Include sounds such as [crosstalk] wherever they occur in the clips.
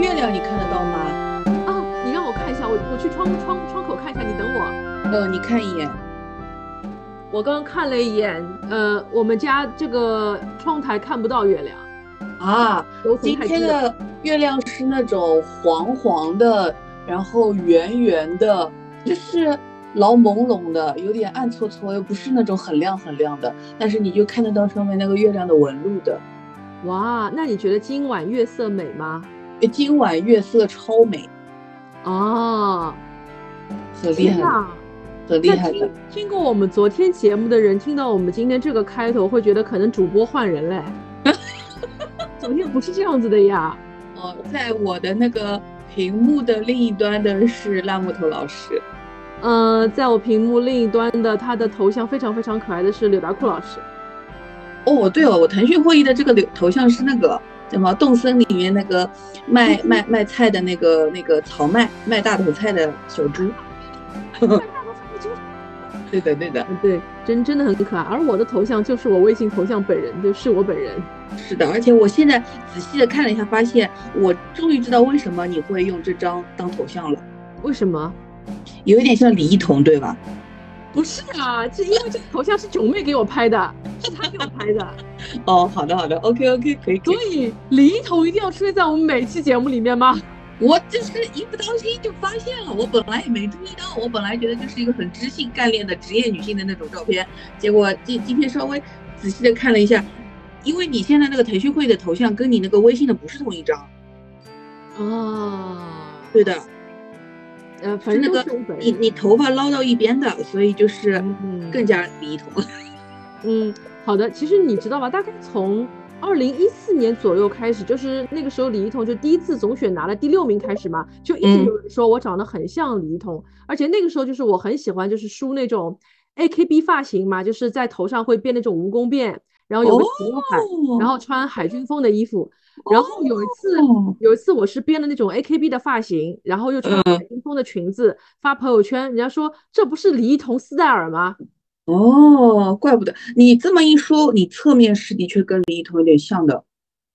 月亮你看得到吗？啊，你让我看一下，我我去窗窗窗口看一下，你等我。呃，你看一眼。我刚刚看了一眼，呃，我们家这个窗台看不到月亮。啊，今天的月亮是那种黄黄的，然后圆圆的，就是老朦胧的，有点暗搓搓，又不是那种很亮很亮的，但是你就看得到上面那个月亮的纹路的。哇，那你觉得今晚月色美吗？呃今晚月色超美，哦，很厉害！很厉害的听。听过我们昨天节目的人，听到我们今天这个开头，会觉得可能主播换人嘞。[laughs] 昨天不是这样子的呀。哦，在我的那个屏幕的另一端的是烂木头老师。呃，在我屏幕另一端的，他的头像非常非常可爱的是柳达库老师。哦，对哦，我腾讯会议的这个柳头像是那个什么动森里面那个卖卖卖菜的那个那个荞麦卖大头菜的小猪。[laughs] 对的，对的，嗯对，真真的很可爱。而我的头像就是我微信头像本人，就是我本人。是的。而且我现在仔细的看了一下，发现我终于知道为什么你会用这张当头像了，为什么？有一点像李一桐，对吧？不是啊，是因为这个头像是九妹给我拍的，[laughs] 是她给我拍的，[laughs] 哦，好的，好的，OK OK，可以，可以所。以李一桐一定要出现在我们每期节目里面吗？我就是一不当心就发现了，我本来也没注意到，我本来觉得就是一个很知性干练的职业女性的那种照片，结果今今天稍微仔细的看了一下，因为你现在那个腾讯会的头像跟你那个微信的不是同一张，哦，对的，呃，反正那个你。你头发捞到一边的，所以就是嗯更加李一桐。[laughs] 嗯，好的。其实你知道吧？大概从二零一四年左右开始，就是那个时候李一桐就第一次总选拿了第六名开始嘛，就一直嗯有人说我长得很像李一桐，而且那个时候就是我很喜欢就是梳那种 AKB 发型嘛，就是在头上会编那种蜈蚣辫，然后有个齐刘海，然后穿海军风的衣服。然后有一次，哦有一次我是编的那种 AKB 的发型，然后又穿了海军风的裙子，发朋友圈，人家说这不是李一桐斯黛尔吗？哦，怪不得你这么一说，你侧面是的确跟李一桐有点像的。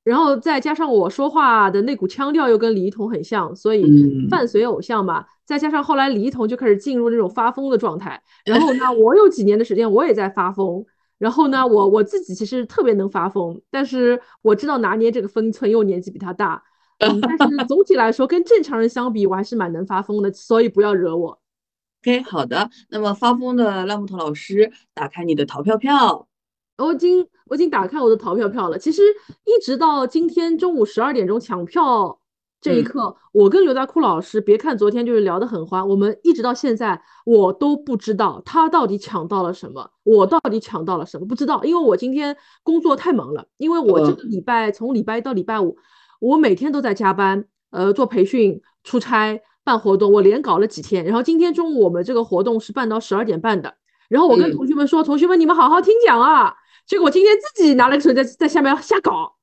然后再加上我说话的那股腔调又跟李一桐很像，所以嗯伴随偶像嘛。再加上后来李一桐就开始进入那种发疯的状态，[laughs] 然后呢，我有几年的时间我也在发疯。然后呢，我我自己其实特别能发疯，但是我知道拿捏这个分寸，因为我年纪比他大。[laughs] 嗯，但是总体来说，跟正常人相比，我还是蛮能发疯的，所以不要惹我。OK，好的。那么发疯的烂木头老师，打开你的淘票票。我已经我已经打开我的淘票票了。其实一直到今天中午十二点钟抢票这一嗯。刻，我跟刘大库老师，别看昨天就是聊得很欢，我们一直到现在我都不知道他到底抢到了什么，我到底抢到了什么，不知道，因为我今天工作太忙了，因为我这嗯。个礼拜从礼拜一到礼拜五，我每天都在加班，呃，做培训、出差、办活动，我连搞了几天。然后今天中午我们这个活动是办到十二点半的，然后我跟嗯。同学们说，同学们你们好好听讲啊。结果今天自己拿了个手机在在下面瞎搞，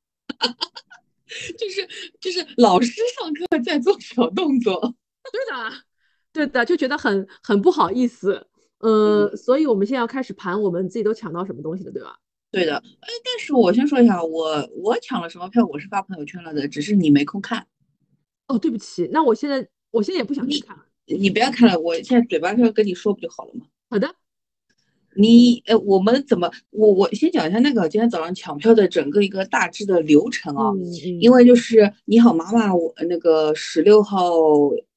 就是就是老师上课在做小动作。[laughs] 对的，对的，就觉得很很不好意思。呃，所以我们现在要开始盘我们自己都抢到什么东西了，对吧？对的，哎，但是我先说一下，我我抢了什么票，我是发朋友圈了的，只是你没空看。哦，对不起，那我现在我现在也不想去看了。你不要看了，我现在嘴巴上跟你说不就好了吗？好的，你呃，我们怎么？我我先讲一下那个今天早上抢票的整个一个大致的流程啊。嗯嗯，因为就是你好妈妈，我那个十六号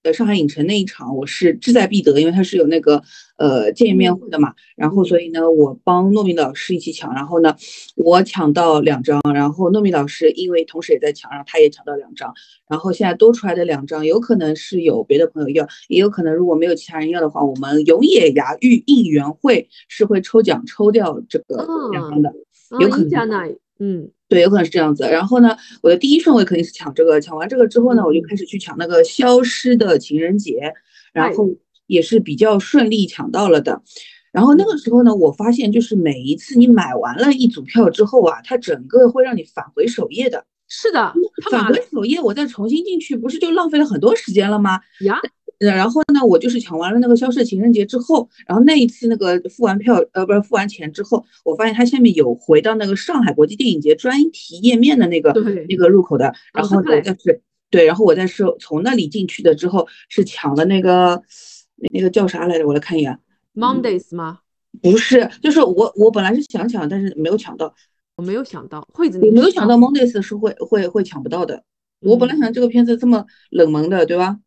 呃上海影城那一场，我是志在必得，因为它是有那个呃见面会的嘛，然后所以呢，我帮糯米老师一起抢，然后呢，我抢到两张，然后糯米老师因为同时也在抢，然后他也抢到两张，然后现在多出来的两张，有可能是有别的朋友要，也有可能如果没有其他人要的话，我们永野芽郁应援会是会抽奖抽掉这个两张的。有可能嗯对，有可能是这样子。然后呢，我的第一顺位肯定是抢这个，抢完这个之后呢，我就开始去抢那个消失的情人节，然后也是比较顺利抢到了的。然后那个时候呢，我发现就是每一次你买完了一组票之后啊，它整个会让你返回首页的。是的，他返回首页，我再重新进去，不是就浪费了很多时间了吗？呀，呃，然后呢，我就是抢完了那个消失情人节之后，然后那一次那个付完票，呃，不是付完钱之后，我发现它下面有回到那个上海国际电影节专题页面的那个对那个入口的，然后我再是对，然后我再是从那里进去的之后是抢的那个那个叫啥来着？我来看一眼。Mondays 吗？不是，就是我我本来是想抢，但是没有抢到。我没有想到，惠子，我没有想到 Mondays 是会会会抢不到的。我本来想这个片子这么冷门的，对吧？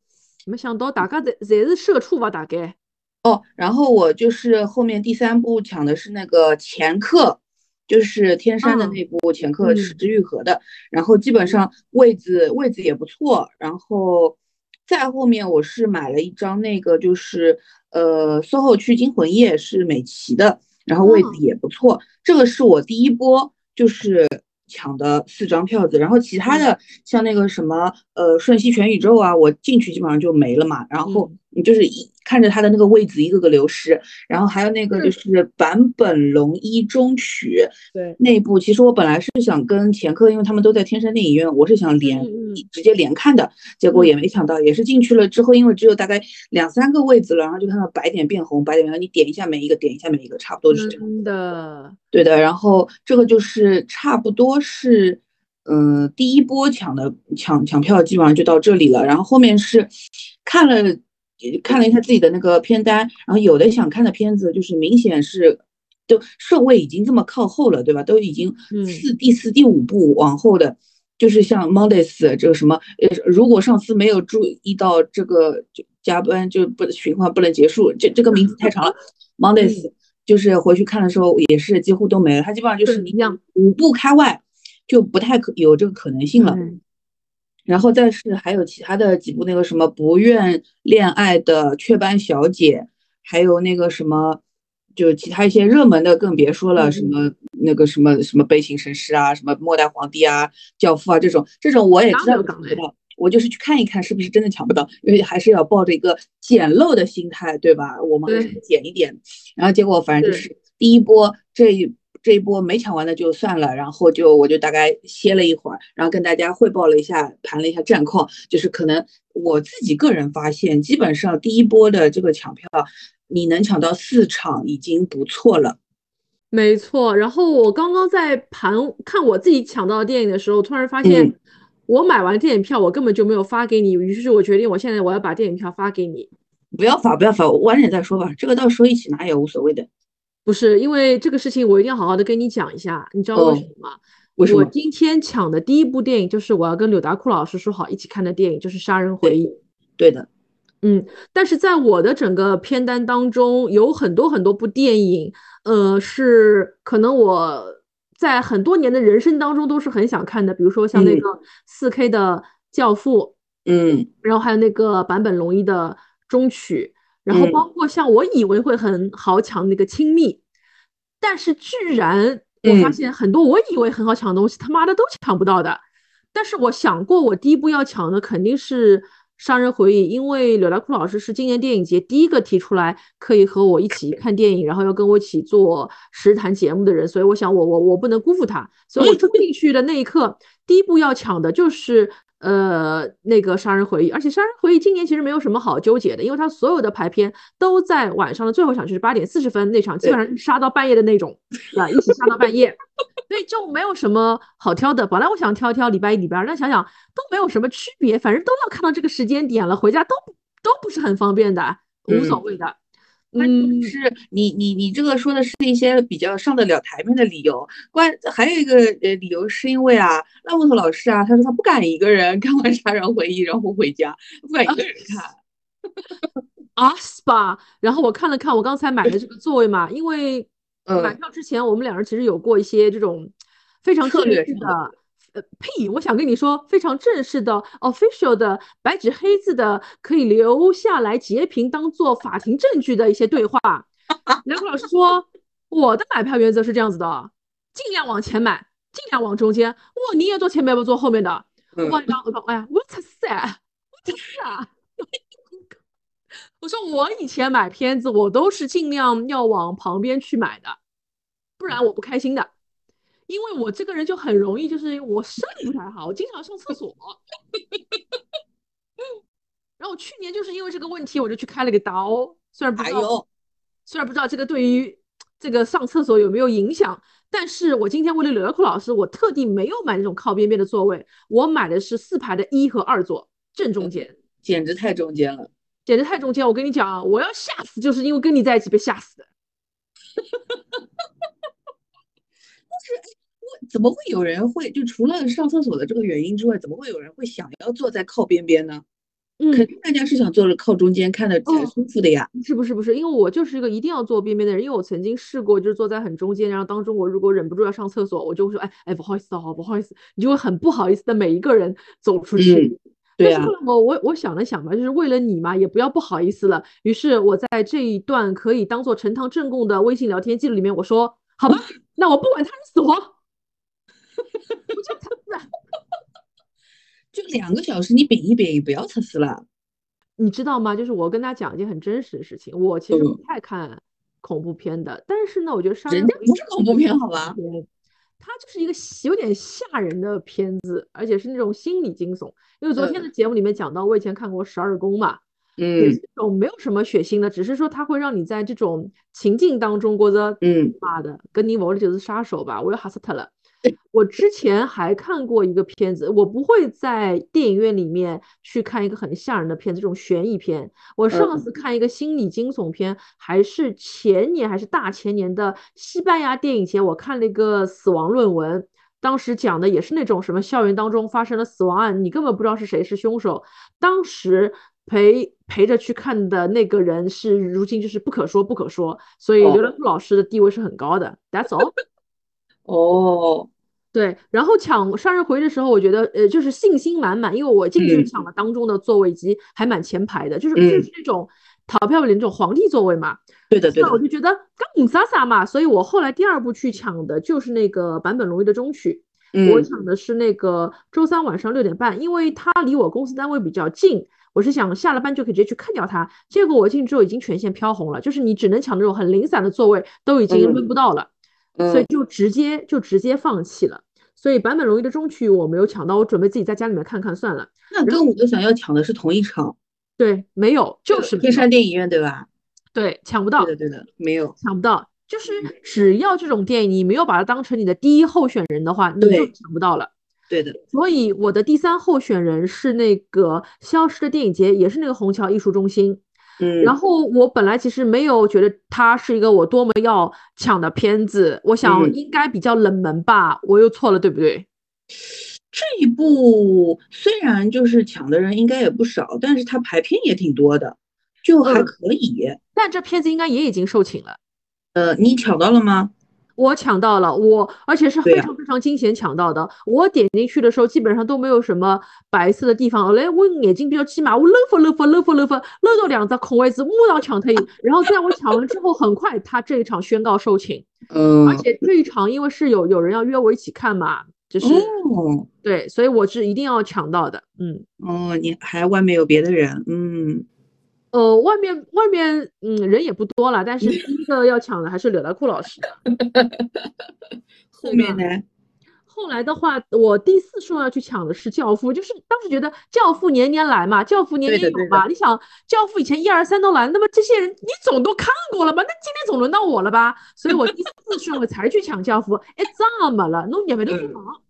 没想到大家侪侪是社畜吧？大概。哦，然后我就是后面第三部抢的是那个前客，就是天山的那部前客嗯石之愈合的，然后基本上位置位置也不错，然后再后面我是买了一张那个就是呃 SOHO 区惊魂夜是美琪的，然后位子哦也不错，这个是我第一波就是抢的四张票子，然后其他的像那个什么呃瞬息全宇宙啊，我进去基本上就没了嘛，然后嗯。你就是一看着他的那个位子一个个流失，然后还有那个就嗯是坂本龙一中曲对，那部，其实我本来是想跟前科，因为他们都在天山电影院，我是想连直接连看的，结果也没想到，也是进去了之后，因为只有大概两三个位子了，然后就看到白点变红，白点变红，你点一下每一个，点一下每一个，差不多就是这样。真的，对的，然后这个就是差不多是，嗯、第一波抢的抢抢票基本上就到这里了，然后后面是看了看了一下自己的那个片单，然后有的想看的片子就是明显是。就顺位已经这么靠后了，对吧？都已经嗯四第四、第五部往后的，就是像 Mondays 这个什么，呃，如果上次没有注意到这个就加班就不循环不能结束，这这个名字太长了，[laughs] Mondays 就是回去看的时候也是几乎都没了，它基本上就是你对一样五部开外就不太可有这个可能性了。嗯然后再是还有其他的几部那个什么不愿恋爱的雀斑小姐，还有那个什么。就其他一些热门的更别说了，嗯什么那个什么什么悲情神师啊，什么末代皇帝啊，教父啊这种，这种我也知道哪有港抢不到，我就是去看一看是不是真的抢不到，因为还是要抱着一个捡漏的心态，对吧？我们还是捡一点，然后结果反正就是是第一波这一这一波没抢完的就算了，然后就我就大概歇了一会儿，然后跟大家汇报了一下，盘了一下战况，就是可能我自己个人发现，基本上第一波的这个抢票，你能抢到四场已经不错了。没错。然后我刚刚在盘看我自己抢到的电影的时候，突然发现嗯我买完电影票，我根本就没有发给你，于是我决定我现在我要把电影票发给你。不要发，不要发，晚点再说吧，这个到时候一起拿也无所谓的。不是因为这个事情，我一定要好好的跟你讲一下，你知道为哦什么吗？为什么？我今天抢的第一部电影就是我要跟柳达库老师说好一起看的电影，就是《杀人回忆》。对的，嗯但是在我的整个片单当中，有很多很多部电影，呃，是可能我在很多年的人生当中都是很想看的，比如说像那嗯个四 K 的《教父》，嗯然后还有那个坂本龙一的中曲，然后嗯。包括像我以为会很好抢那个亲密，但是居然我发嗯。现很多我以为很好抢的东西，他妈的都抢不到的。但是我想过，我第一步要抢的肯定是《杀人回忆》，因为柳达库老师是今年电影节第一个提出来可以和我一起看电影，然后要跟我一起做实谈节目的人，所以我想我我我不能辜负他，所以我冲进去的那一刻，第一步要抢的就是呃那个《杀人回忆》，而且《杀人回忆》今年其实没有什么好纠结的，因为它所有的排片都在晚上的最后一场，就是八点四十分那场，基本上杀到半夜的那种，啊？一起杀到半夜。所以就没有什么好挑的。本来我想挑一挑礼拜一、礼拜二，但想想都没有什么区别，反正都要看到这个时间点了，回家都都不是很方便的，无所谓的。嗯，是你你你这个说的是一些比较上得了台面的理由，关还有一个呃理由是因为啊，烂木头老师啊，他说他不敢一个人 [laughs] 看完《杀人回忆》然后回家，不敢一个人看。啊是吧？然后我看了看我刚才买的这个座位嘛，因为买嗯票之前我们两人其实有过一些这种非常策正式的略上的。呃，呸！我想跟你说，非常正式的、official 的、白纸黑字的，可以留下来截屏当做法庭证据的一些对话。[laughs] 梁谷老师说，我的买票原则是这样子的：尽量往前买，尽量往中间。哇，你也坐前面不坐后面的？嗯我讲，我讲，哎呀，我操塞，我真是啊！我说我以前买片子，我都是尽量要往旁边去买的，不然我不开心的。因为我这个人就很容易，就是我肾不太好，我经常上厕所。然后我去年就是因为这个问题，我就去开了个刀，虽然不知道，哎，虽然不知道这个对于这个上厕所有没有影响，但是我今天为了刘德库老师，我特地没有买那种靠边边的座位，我买的是四排的一和二座，正中间。简直太中间了。简直太中间。我跟你讲啊，我要吓死，就是因为跟你在一起被吓死的。[laughs] 但是，我怎么会有人会就除了上厕所的这个原因之外，怎么会有人会想要坐在靠边边呢？嗯，肯定大家是想坐着靠中间看的才舒服的呀。是不是不是？因为我就是一个一定要坐边边的人，因为我曾经试过，就是坐在很中间，然后当中我如果忍不住要上厕所，我就会说，哎哎，不好意思哦，不好意思，你就会很不好意思的每一个人走出去。对呀。我我我想了想吧，就是为了你嘛，也不要不好意思了。于是我在这一段可以当做呈堂证供的微信聊天记录里面，我说，好吧，那我不管他人死活，[laughs] 我就测试，就两个小时，你屏一屏，不要测试了。你知道吗？就是我跟大家讲一件很真实的事情，我其实不太看恐怖片的，但是呢，我觉得《杀人》不是恐怖片，好吧？它就是一个有点吓人的片子，而且是那种心理惊悚。因为昨天的节目里面讲到，我以前看过《十二宫》嘛，嗯，这种没有什么血腥的，只是说它会让你在这种情境当中过得，嗯，妈的，跟你我的就是杀手吧，我要吓死他了。我之前还看过一个片子，我不会在电影院里面去看一个很吓人的片子，这种悬疑片。我上次看一个心理惊悚片，还是前年还是大前年的西班牙电影节，我看了一个死亡论文，当时讲的也是那种什么校园当中发生了死亡案，你根本不知道是谁是凶手。当时陪陪着去看的那个人是如今就是不可说不可说，所以刘德华老师的地位是很高的。That's all。[laughs] 哦。对，然后抢杀人回的时候，我觉得呃就是信心满满，因为我进去抢了当中的座位机，还蛮前排的，就是就是那种逃票的那种皇帝座位嘛。对的对的。那我就觉得刚撒撒嘛，所以我后来第二步去抢的就是那个坂本龙一的中曲，我抢的是那个周三晚上六点半，因为它离我公司单位比较近，我是想下了班就可以直接去看掉它。结果我进去之后已经全线飘红了，就是你只能抢那种很零散的座位，都已经轮不到了，所以就直接就直接放弃了。所以版本龙一的中区我没有抢到，我准备自己在家里面看看算了。那跟我的想要抢的是同一场，对，没有，就是天山电影院对吧？对，抢不到。对的，对的，没有，抢不到。就是只要这种电影，你没有把它当成你的第一候选人的话，你就抢不到了。对的。所以我的第三候选人是那个消失的电影节，也是那个虹桥艺术中心。嗯，然后我本来其实没有觉得它是一个我多么要抢的片子，我想应该比较冷门吧，我又错了，对不对？这一部虽然就是抢的人应该也不少，但是它排片也挺多的，就还可以。但这片子应该也已经售罄了。呃，你抢到了吗？我抢到了，我而且是非常非常惊险抢到的。我点进去的时候，基本上都没有什么白色的地方。来，我眼睛比较起码，我搂发搂发搂发搂发搂到两只空位置，马上抢退。然后在我抢完之后，很快他这一场宣告售罄。嗯，而且这一场因为是有有人要约我一起看嘛，就是对，所以我是一定要抢到的。嗯，哦，你还外面有别的人，嗯。呃，外面外面，嗯，人也不多了，但是第一个要抢的还是柳大库老师。[laughs] 后面呢？后来的话，我第四顺要去抢的是教父，就是当时觉得教父年年来嘛，教父年年有嘛。你想，教父以前一二三都来，那么这些人你总都看过了吧？那今天总轮到我了吧？所以我第四顺我才去抢教父。哎，怎么了，弄也没得忙。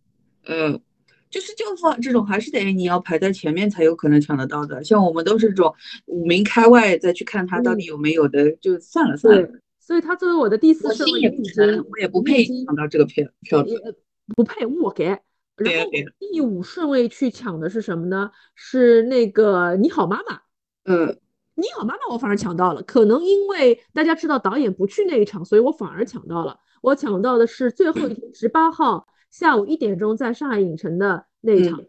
嗯。就是教父这种还是得你要排在前面才有可能抢得到的，像我们都是这种五名开外再去看他到底有没有的，就算了算了。所以他作为我的第四顺位，我也不配抢到这个票票子，不配我给。然后第五顺位去抢的是什么呢？是那个你好妈妈。嗯，你好妈妈我反而抢到了，可能因为大家知道导演不去那一场，所以我反而抢到了。我抢到的是最后一天十八号。下午一点钟在上海影城的那一场，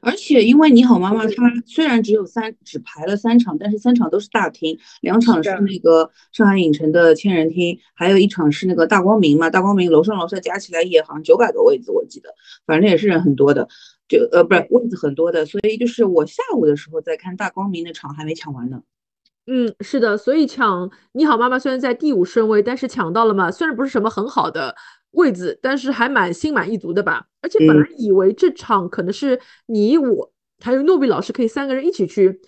而且因为你好妈妈，她虽然只有三只排了三场，但是三场都是大厅，两场是那个上海影城的千人厅，还有一场是那个大光明嘛，大光明楼上楼下加起来也好像九百个位子，我记得，反正也是人很多的，就呃不是位子很多的，所以就是我下午的时候在看大光明那场还没抢完呢。嗯，是的，所以抢你好妈妈虽然在第五顺位，但是抢到了嘛，虽然不是什么很好的。位置，但是还蛮心满意足的吧？而且本来以为这场可能是你我还有诺比老师可以三个人一起去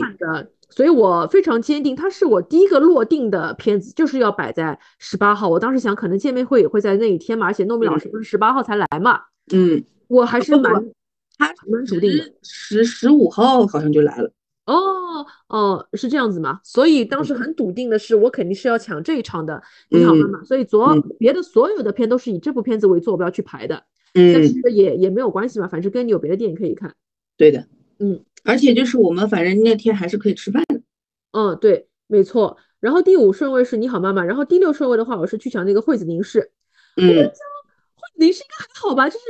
看的，所以我非常坚定，它是我第一个落定的片子，就是要摆在十八号。我当时想，可能见面会也会在那一天嘛，而且诺比老师不是十八号才来嘛。嗯，我还是蛮他蛮笃定的，十十五号好像就来了。哦哦，是这样子嘛？所以当时很笃定的是，我肯定是要抢这一场的。你好妈妈，所以昨别的所有的片都是以这部片子为坐标去排的。嗯，但是也也没有关系嘛，反正跟你有别的电影可以看。对的，嗯，而且就是我们反正那天还是可以吃饭的。嗯，对，没错。然后第五顺位是你好妈妈，然后第六顺位的话，我是去抢那个惠子凝视。嗯，惠子凝视应该还好吧？就是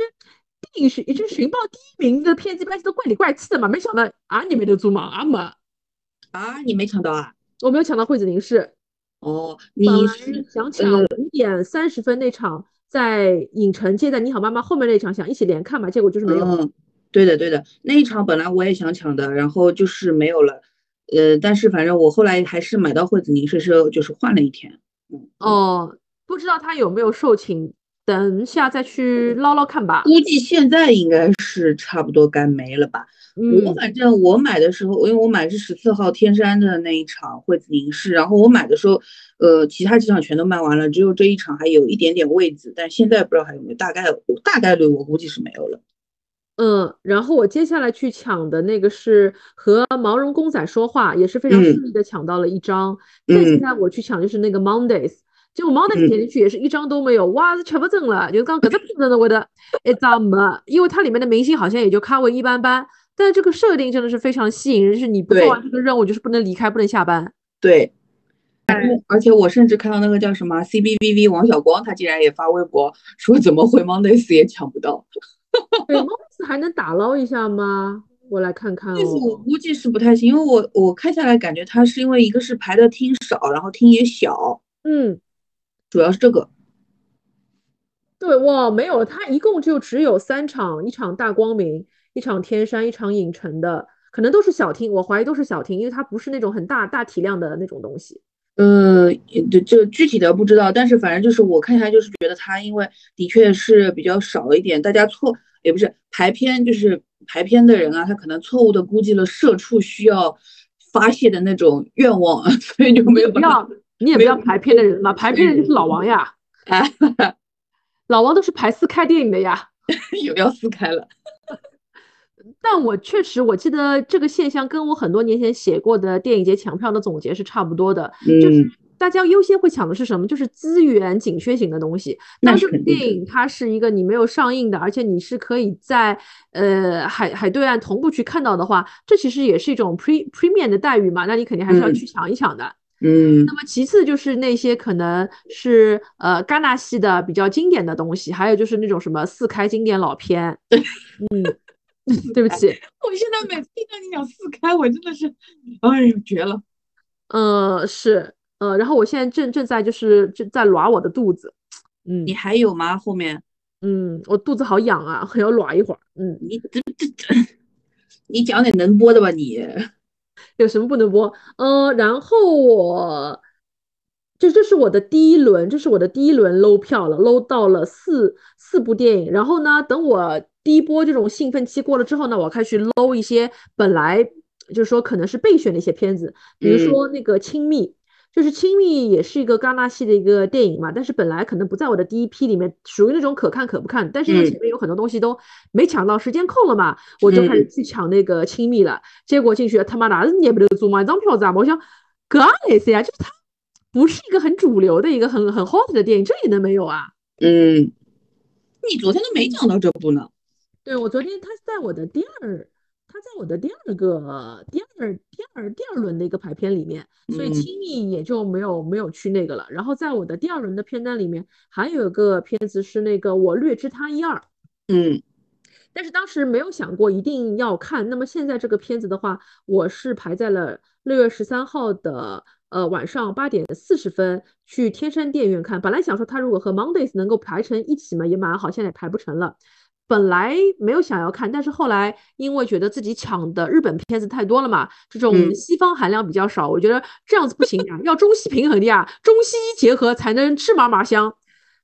电影是也就是寻报第一名的片子，一般都怪里怪气的嘛。没想到啊，你没得做嘛，啊没啊，你没抢到啊？我没有抢到惠子凝视。哦，你是想抢五点三十分那场，在影城接在你好妈妈后面那场，想一起连看嘛，结果就是没有。对的，对的，那一场本来我也想抢的，然后就是没有了，呃，但是反正我后来还是买到惠子凝视，是就是换了一天。哦，不知道他有没有售罄，等下再去捞捞看吧。估计现在应该是差不多该没了吧。我反正我买的时候，因为我买是十四号天山的那一场惠子凝视，然后我买的时候，呃，其他几场全都卖完了，只有这一场还有一点点位置，但现在不知道还有没有，大概大概率我估计是没有了。嗯，然后我接下来去抢的那个是和毛绒公仔说话，也是非常顺利的抢到了一张。再现在我去抢就是那个 Mondays，结果 Mondays 点进去也是一张都没有，哇，是吃不准了。就刚搿只片子呢，我的一张没，因为它里面的明星好像也就咖位一般般，但是这个设定真的是非常吸引人，就是你不做完这个任务就是不能离开，不能下班。对，而且我甚至看到那个叫什么 C B V V 王小光，他竟然也发微博说怎么回 Mondays 也抢不到。[laughs] Mondays 还能打捞一下吗？我来看看哦。我估计是不太行，因为我我看下来感觉他是因为一个是排的厅少，然后厅也小，嗯，主要是这个。对，哇，没有，他一共就只有三场，一场大光明，一场天山，一场影城的，可能都是小厅，我怀疑都是小厅，因为它不是那种很大大体量的那种东西。嗯，这这具体的不知道，但是反正就是我看起来就是觉得他因为的确是比较少一点，大家错也不是排片，就是排片的人啊，他可能错误的估计了社畜需要发泄的那种愿望，[laughs] 所以就没有不要，你也不要排片的人嘛，排片人就是老王呀，啊 [laughs] 老王都是排四开电影的呀，[laughs] 又要四开了。但我确实，我记得这个现象跟我很多年前写过的电影节抢票的总结是差不多的，就是大家优先会抢的是什么？就是资源紧缺型的东西。但这个电影它是一个你没有上映的，而且你是可以在呃海海对岸同步去看到的话，这其实也是一种 pre premium 的待遇嘛。那你肯定还是要去抢一抢的。嗯。那么其次就是那些可能是呃戛纳系的比较经典的东西，还有就是那种什么四开经典老片。[laughs] 嗯。[laughs] 对不起，[laughs] 我现在每次听到你讲四开，我真的是，哎呦绝了。嗯，是，呃，然后我现在正正在就是正在拉我的肚子。嗯，你还有吗？后面？嗯，我肚子好痒啊，还要拉一会儿。嗯，你这这这，你讲点能播的吧？你有什么不能播？呃，然后我，这这是我的第一轮，这是我的第一轮搂票了，搂到了四四部电影。然后呢，等我。第一波这种兴奋期过了之后呢，我开始搂一些本来就是说可能是备选的一些片子，比如说那个《亲密》，就是《亲密》也是一个戛纳系的一个电影嘛，但是本来可能不在我的第一批里面，属于那种可看可不看。但是因为前面有很多东西都没抢到，时间空了嘛，我就开始去抢那个《亲密》了。结果进去他妈哪是捏不得住嘛，一张票子啊！我想，格雷斯呀，就是它不是一个很主流的一个很很 hot 的电影，这也能没有啊？嗯，你昨天都没讲到这部呢。对我昨天他在我的第二，他在我的第二个第二第二第二轮的一个排片里面，所以轻易也就没有没有去那个了。然后在我的第二轮的片单里面，还有一个片子是那个我略知他一二，嗯，但是当时没有想过一定要看。那么现在这个片子的话，我是排在了六月十三号的呃晚上八点四十分去天山电影院看。本来想说他如果和 Mondays 能够排成一起嘛，也蛮好，现在也排不成了。本来没有想要看，但是后来因为觉得自己抢的日本片子太多了嘛，这种西方含量比较少，我觉得这样子不行呀，要中西平衡的呀，中西医结合才能吃嘛嘛香。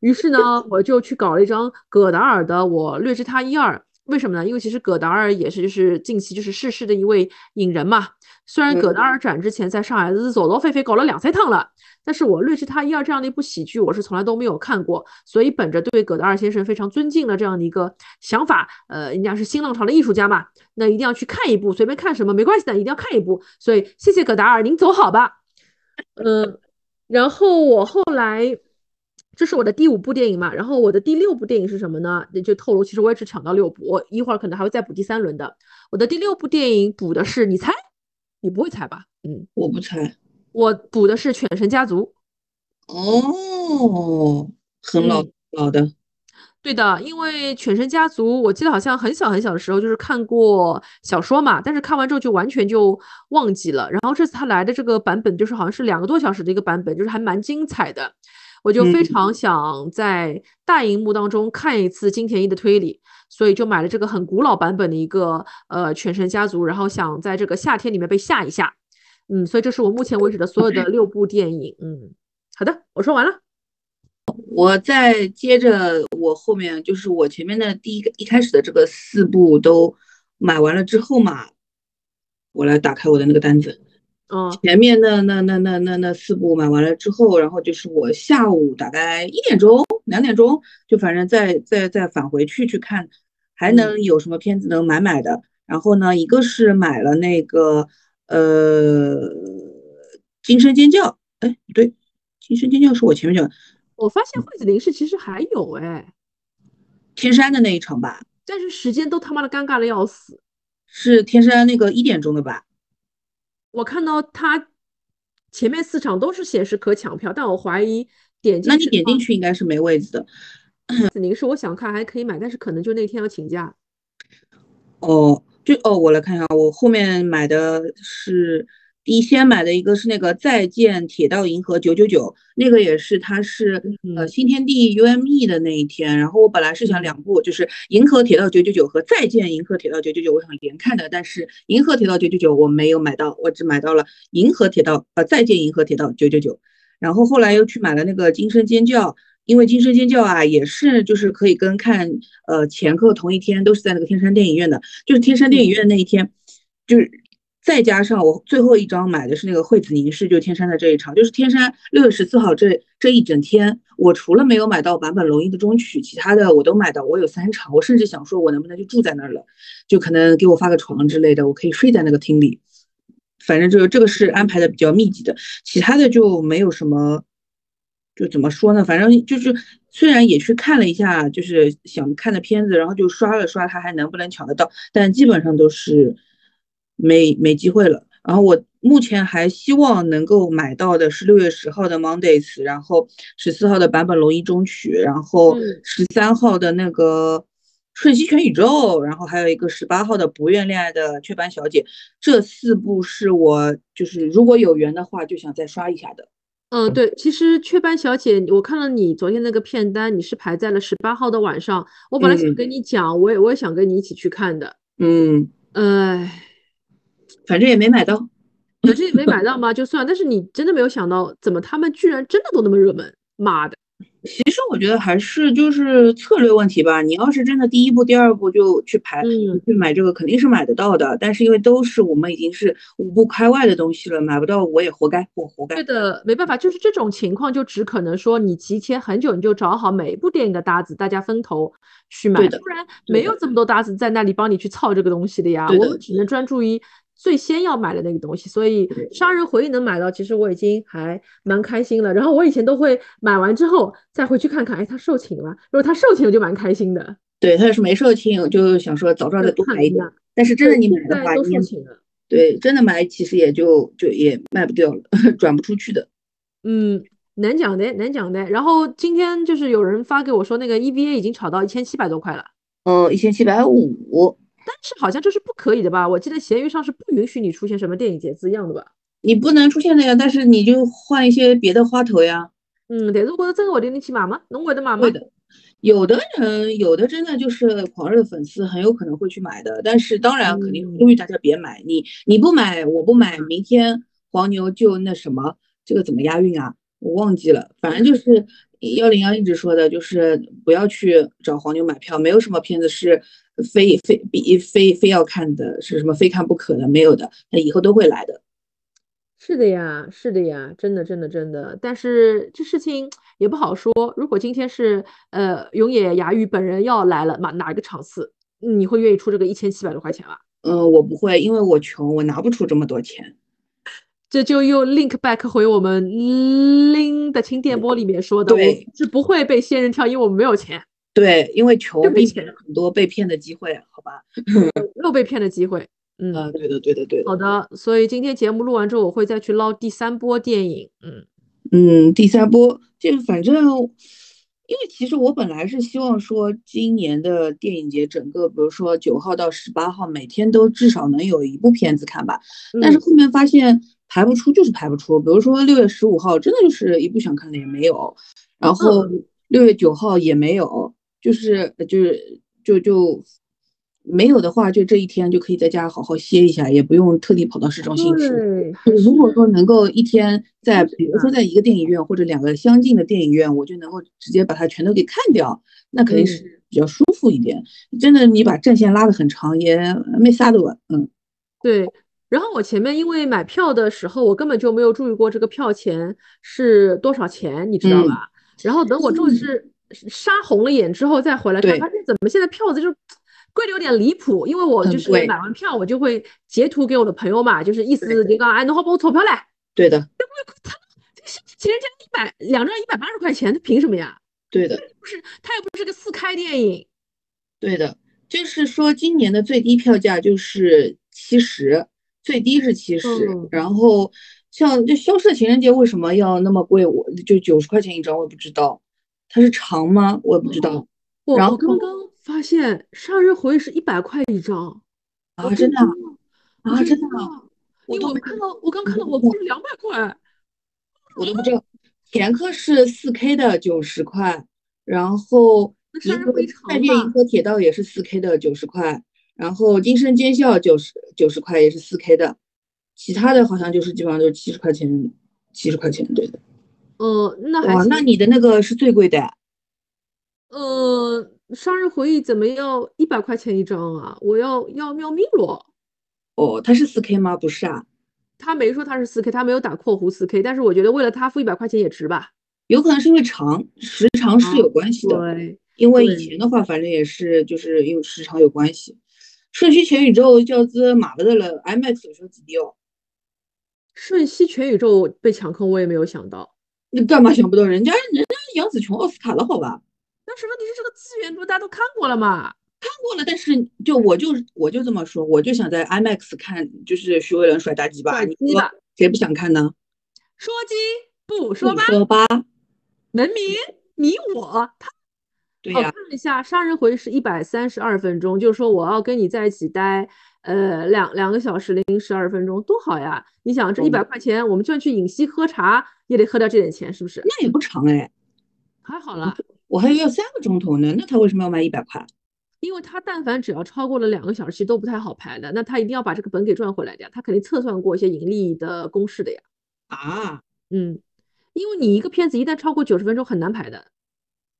于是呢，[laughs] 我就去搞了一张葛达尔的，我略知他一二。为什么呢？因为其实葛达尔也是就是近期就是逝世的一位影人嘛，虽然葛达尔展之前在上海是走走飞飞搞了两三趟了，但是我《略知他一二》这样的一部喜剧，我是从来都没有看过，所以本着对葛达尔先生非常尊敬的这样的一个想法，呃，人家是新浪潮的艺术家嘛，那一定要去看一部，随便看什么没关系的，一定要看一部。所以谢谢葛达尔，您走好吧。嗯，然后我后来。这是我的第五部电影嘛，然后我的第六部电影是什么呢？那就透露，其实我也只抢到六部，我一会儿可能还会再补第三轮的。我的第六部电影补的是，你猜？你不会猜吧？嗯，我不猜。我补的是《犬神家族》。哦，很老老的。对的，因为《犬神家族》，我记得好像很小很小的时候就是看过小说嘛，但是看完之后就完全就忘记了。然后这次他来的这个版本，就是好像是两个多小时的一个版本，就是还蛮精彩的。我就非常想在大荧幕当中看一次金田一的推理，所以就买了这个很古老版本的一个呃《犬神家族》，然后想在这个夏天里面被吓一吓。嗯，所以这是我目前为止的所有的六部电影。嗯，好的，我说完了。我再接着我后面就是我前面的第一个一开始的这个四部都买完了之后嘛，我来打开我的那个单子。嗯，前面那那那那那那四部买完了之后，然后就是我下午大概一点钟、两点钟，就反正再再再返回去去看，还能有什么片子能买买的。然后呢，一个是买了那个呃《惊声尖叫》，哎不对，《惊声尖叫》是我前面讲，我发现惠子林是其实还有哎，天山的那一场吧，但是时间都他妈的尴尬的要死，是天山那个一点钟的吧？我看到它前面四场都是显示可抢票，但我怀疑点进那你点进去应该是没位置的。子宁是我想看还可以买，但是可能就那天要请假。哦，就哦，我来看一下，我后面买的是。第一先买的一个是那个再见铁道银河九九九，那个也是它是呃新天地 UME 的那一天，然后我本来是想两部，就是银河铁道九九九和再见银河铁道九九九，我想连看的，但是银河铁道九九九我没有买到，我只买到了银河铁道呃再见银河铁道九九九，然后后来又去买了那个惊声尖叫，因为惊声尖叫啊也是就是可以跟看呃前客同一天，都是在那个天山电影院的，就是天山电影院那一天就是。再加上我最后一张买的是那个惠子凝视，就天山的这一场，就是天山六月十四号这这一整天，我除了没有买到坂本龙一的中曲，其他的我都买到。我有三场，我甚至想说，我能不能就住在那儿了，就可能给我发个床之类的，我可以睡在那个厅里。反正就这个是安排的比较密集的，其他的就没有什么，就怎么说呢？反正就是虽然也去看了一下，就是想看的片子，然后就刷了刷，它还能不能抢得到，但基本上都是。没没机会了，然后我目前还希望能够买到的是六月十号的 Mondays，然后十四号的版本龙一中曲，然后十三号的那个瞬息全宇宙，然后还有一个十八号的不愿恋爱的雀斑小姐，这四部是我就是如果有缘的话就想再刷一下的。嗯，对，其实雀斑小姐，我看了你昨天那个片单，你是排在了十八号的晚上，我本来想跟你讲，我也我也想跟你一起去看的。嗯，哎。反正也没买到，[laughs] 反正也没买到嘛，就算。但是你真的没有想到，怎么他们居然真的都那么热门？妈的！其实我觉得还是就是策略问题吧。你要是真的第一步、第二步就去排去买这个，肯定是买得到的。但是因为都是我们已经是五步开外的东西了，买不到我也活该，我活该。对的，没办法，就是这种情况就只可能说你提前很久你就找好每一部电影的搭子，大家分头去买，不然没有这么多搭子在那里帮你去操这个东西的呀。我们只能专注于。最先要买的那个东西，所以杀人回忆能买到，其实我已经还蛮开心了。然后我以前都会买完之后再回去看看，哎，它售罄了。如果它售罄了，就蛮开心的。对他要是没售罄，就想说早知道再多买一点。但是真的你买的话，你对真的买，其实也就就也卖不掉了，[laughs] 转不出去的。嗯，难讲的，难讲的。然后今天就是有人发给我说，那个 EVA 已经炒到一千七百多块了。嗯，一千七百五。但是好像这是不可以的吧？我记得闲鱼上是不允许你出现什么电影节字样的吧？你不能出现的呀，但是你就换一些别的花头呀。嗯，但是我觉得真的会令你去买吗？侬会的买吗？会的，有的人有的真的就是狂热的粉丝，很有可能会去买的。但是当然肯定呼吁大家别买，你你不买我不买，明天黄牛就那什么，这个怎么押韵啊？我忘记了，反正就是幺零幺一直说的，就是不要去找黄牛买票，没有什么片子是非非比非非要看的，是什么非看不可的，没有的，那以后都会来的。是的呀，是的呀，真的，真的，真的。但是这事情也不好说。如果今天是呃永野芽郁本人要来了，哪哪一个场次，你会愿意出这个一千七百多块钱吗？嗯，我不会，因为我穷，我拿不出这么多钱。这就又 link back 回我们 link 的轻电波里面说的，对，是不会被仙人跳，因为我们没有钱。对，因为穷，并且，很多被骗的机会，好吧？[laughs] 又被骗的机会。嗯，对的，对的，对的。好的，所以今天节目录完之后，我会再去捞第三波电影。嗯嗯，第三波就反正，因为其实我本来是希望说，今年的电影节整个，比如说九号到十八号，每天都至少能有一部片子看吧。但是后面发现排不出，就是排不出。比如说六月十五号，真的就是一部想看的也没有，然后六月九号也没有，就是就是就就。没有的话，就这一天就可以在家好好歇一下，也不用特地跑到市中心去。如果说能够一天在，比如说在一个电影院或者两个相近的电影院，我就能够直接把它全都给看掉，那肯定是比较舒服一点。真的，你把战线拉得很长，也没啥的。嗯，对。然后我前面因为买票的时候，我根本就没有注意过这个票钱是多少钱，你知道吧？然后等我终于是杀红了眼之后再回来看，发现怎么现在票子就。贵的有点离谱，因为我就是买完票，我就会截图给我的朋友嘛，就是意思你讲，哎，侬好帮我错票嘞。对的。他这个情人节一百两张一百八十块钱，他凭什么呀？对的。不是，他又不是个四开电影。对的，就是说今年的最低票价就是七十，最低是七十。然后像就消失的情人节为什么要那么贵？我就九十块钱一张，我也不知道，它是长吗？我也不知道。然后刚刚。发现杀人回忆是一百块一张啊！真的啊！真的，因为我看到我刚看到我付了两百块，我都不知道。前科是四 K 的九十块，然后银河再见银河铁道也是四 K 的九十块，然后金声尖笑九十九十块也是四 K 的，其他的好像就是基本上都是七十块钱，七十块钱对的。呃，那还那你的那个是最贵的。呃。生日回忆怎么要一百块钱一张啊？我要要要命了！哦，它是四 K 吗？不是啊，他没说他是四 K，他没有打括弧四 K，但是我觉得为了他付一百块钱也值吧。有可能是因为长时长是有关系的，对，因为以前的话，反正也是就是因为时长有关系。瞬息全宇宙叫做马不得了，IMAX 有时候几低哦。瞬息全宇宙被抢空，我也没有想到。你干嘛想不到？人家人家杨紫琼奥斯卡了，好吧？但是问题是这个资源不大家都看过了嘛？看过了，但是就我就我就这么说，我就想在 IMAX 看，就是徐伟伦甩大鸡巴，你说谁不想看呢？说鸡不说吧，说吧，文明你我他。对呀。看一下《杀人回忆》是一百三十二分钟，就是说我要跟你在一起待呃两两个小时零十二分钟，多好呀！你想这一百块钱，我们就算去影溪喝茶也得喝掉这点钱，是不是？那也不长哎，还好啦。我还要三个钟头呢，那他为什么要卖一百块？因为他但凡只要超过了两个小时，其实都不太好排的。那他一定要把这个本给赚回来的呀，他肯定测算过一些盈利的公式的呀。啊，嗯，因为你一个片子一旦超过九十分钟很难排的。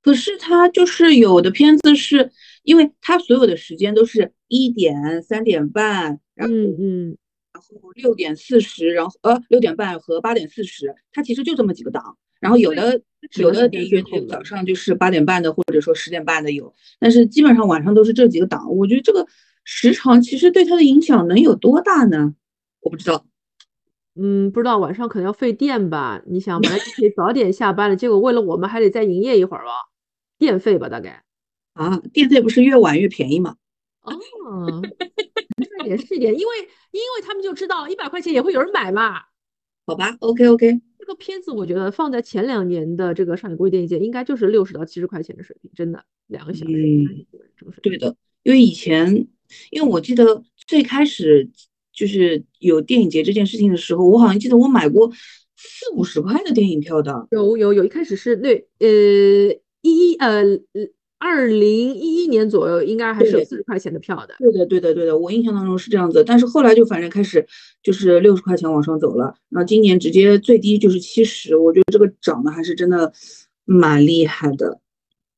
可是他就是有的片子是因为他所有的时间都是一点、三点半，然后嗯，然后六点四十，然后呃六点半和八点四十，他其实就这么几个档。然后有的有的电影院早上就是八点半的，或者说十点半的有，但是基本上晚上都是这几个档。我觉得这个时长其实对他的影响能有多大呢？我不知道。嗯，不知道晚上可能要费电吧？你想本来可以 [laughs] 早点下班了，结果为了我们还得再营业一会儿吧？电费吧，大概。啊，电费不是越晚越便宜吗？哦，也是一点，因为因为他们就知道一百块钱也会有人买嘛。好吧，OK OK。这个片子我觉得放在前两年的这个上海国际电影节，应该就是六十到七十块钱的水平，真的两个小时。嗯，对的，因为以前，因为我记得最开始就是有电影节这件事情的时候，我好像记得我买过四五十块的电影票的。有有有，一开始是那，呃，一呃二零一一年左右，应该还是有对四十块钱的票的。对的，对的，对的，我印象当中是这样子，但是后来就反正开始就是六十块钱往上走了，然后今年直接最低就是七十，我觉得这个涨的还是真的蛮厉害的。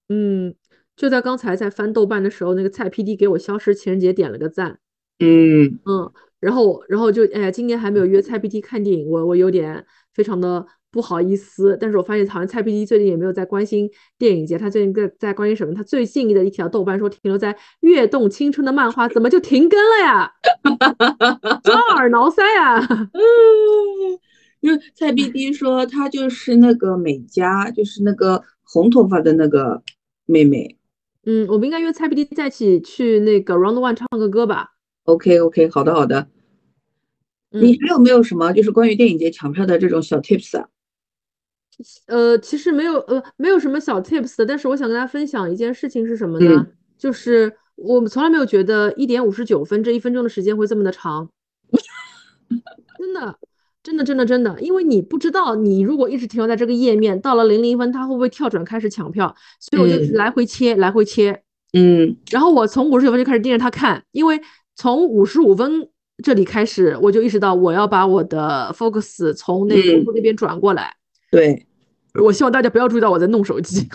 嗯，就在刚才在翻豆瓣的时候，那个蔡 PD 给我消失情人节点了个赞。嗯，嗯，然后然后就哎呀，今年还没有约蔡 PD 看电影，我我有点非常的不好意思。但是我发现好像蔡 PD 最近也没有在关心电影节，他最近在在关心什么？他最近的一条豆瓣说停留在《跃动青春》的漫画怎么就停更了呀？抓耳挠腮呀！[laughs] 因为蔡 PD 说她就是那个美嘉，就是那个红头发的那个妹妹。嗯，我们应该约蔡 PD 在一起去那个 Round One 唱个歌吧？OK OK，好的好的。嗯你还有没有什么就是关于电影节抢票的这种小 tips 啊？呃，其实没有呃没有什么小 tips 的，但是我想跟大家分享一件事情是什么呢？嗯就是我们从来没有觉得一点五十九分这一分钟的时间会这么的长，真的，真的，真的，真的，因为你不知道你如果一直停留在这个页面，到了零零分它会不会跳转开始抢票，所以我就来回切，来回切，嗯然后我从五十九分就开始盯着它看，因为从五十五分这里开始，我就意识到我要把我的 focus 从那个嗯那边转过来。对。我希望大家不要注意到我在弄手机。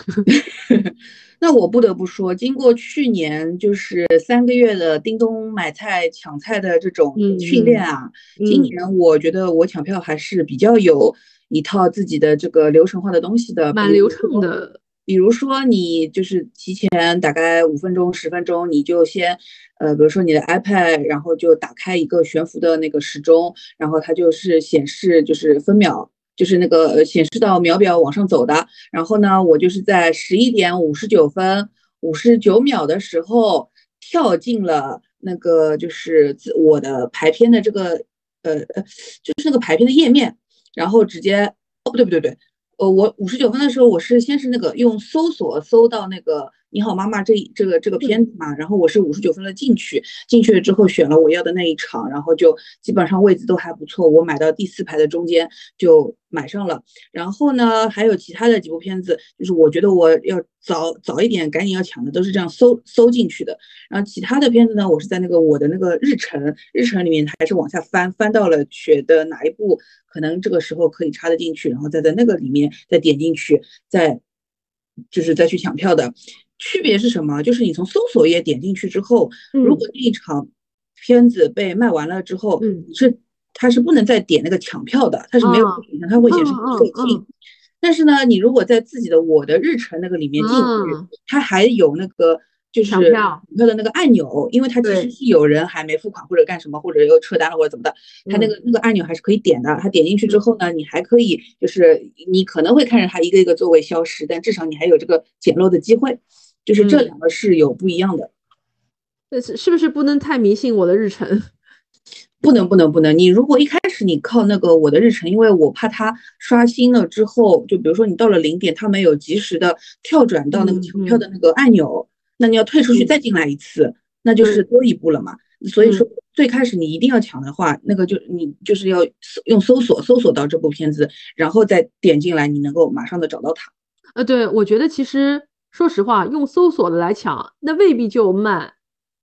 [laughs] 那我不得不说，经过去年就是三个月的叮咚买菜抢菜的这种嗯训练啊，今嗯年我觉得我抢票还是比较有一套自己的这个流程化的东西的，蛮流。畅的。比如说，你就是提前大概五分钟、十分钟，你就先，呃，比如说你的 iPad，然后就打开一个悬浮的那个时钟，然后它就是显示就是分秒，就是那个显示到秒表往上走的。然后呢，我就是在十一点五十九分五十九秒的时候跳进了那个就是自我的排片的这个呃呃，就是那个排片的页面，然后直接哦不对不对不对，呃我五十九分的时候我是先是那个用搜索搜到那个你好妈妈这一这个这个片子嘛，然后我是五十九分的进去，进去了之后选了我要的那一场，然后就基本上位置都还不错，我买到第四排的中间就买上了。然后呢，还有其他的几部片子，就是我觉得我要早早一点，赶紧要抢的，都是这样搜搜进去的。然后其他的片子呢，我是在那个我的那个日程日程里面，还是往下翻，翻到了觉得哪一部可能这个时候可以插得进去，然后再在那个里面再点进去，再就是再去抢票的。区别是什么？就是你从搜索页点进去之后，如嗯果那一场片子被卖完了之后，嗯你是它是不能再点那个抢票的，它是没有选项，它会显示嗯嗯售罄。但是呢，你如果在自己的我的日程那个里面进去嗯，它还有那个就是抢票票的那个按钮，因为它其实是有人还没付款或者干什么，或者又撤单了或者怎么的，它那嗯个那个按钮还是可以点的。它点进去之后呢，你还可以就是你可能会看着它一个一个座位消失，但至少你还有这个捡漏的机会。就是这嗯两个是有不一样的。但是是不是不能太迷信我的日程？[laughs] 不能不能不能！你如果一开始你靠那个我的日程，因为我怕它刷新了之后，就比如说你到了零点，它没有及时的跳转到那个嗯抢票的那个按钮，那你要退出去嗯再进来一次，那就是多一步了嘛。所以嗯说最开始你一定要抢的话，那个就你就是要搜用搜索搜索到这部片子，然后再点进来，你能够马上的找到它。呃，对，我觉得其实说实话，用搜索的来抢，那未必就慢，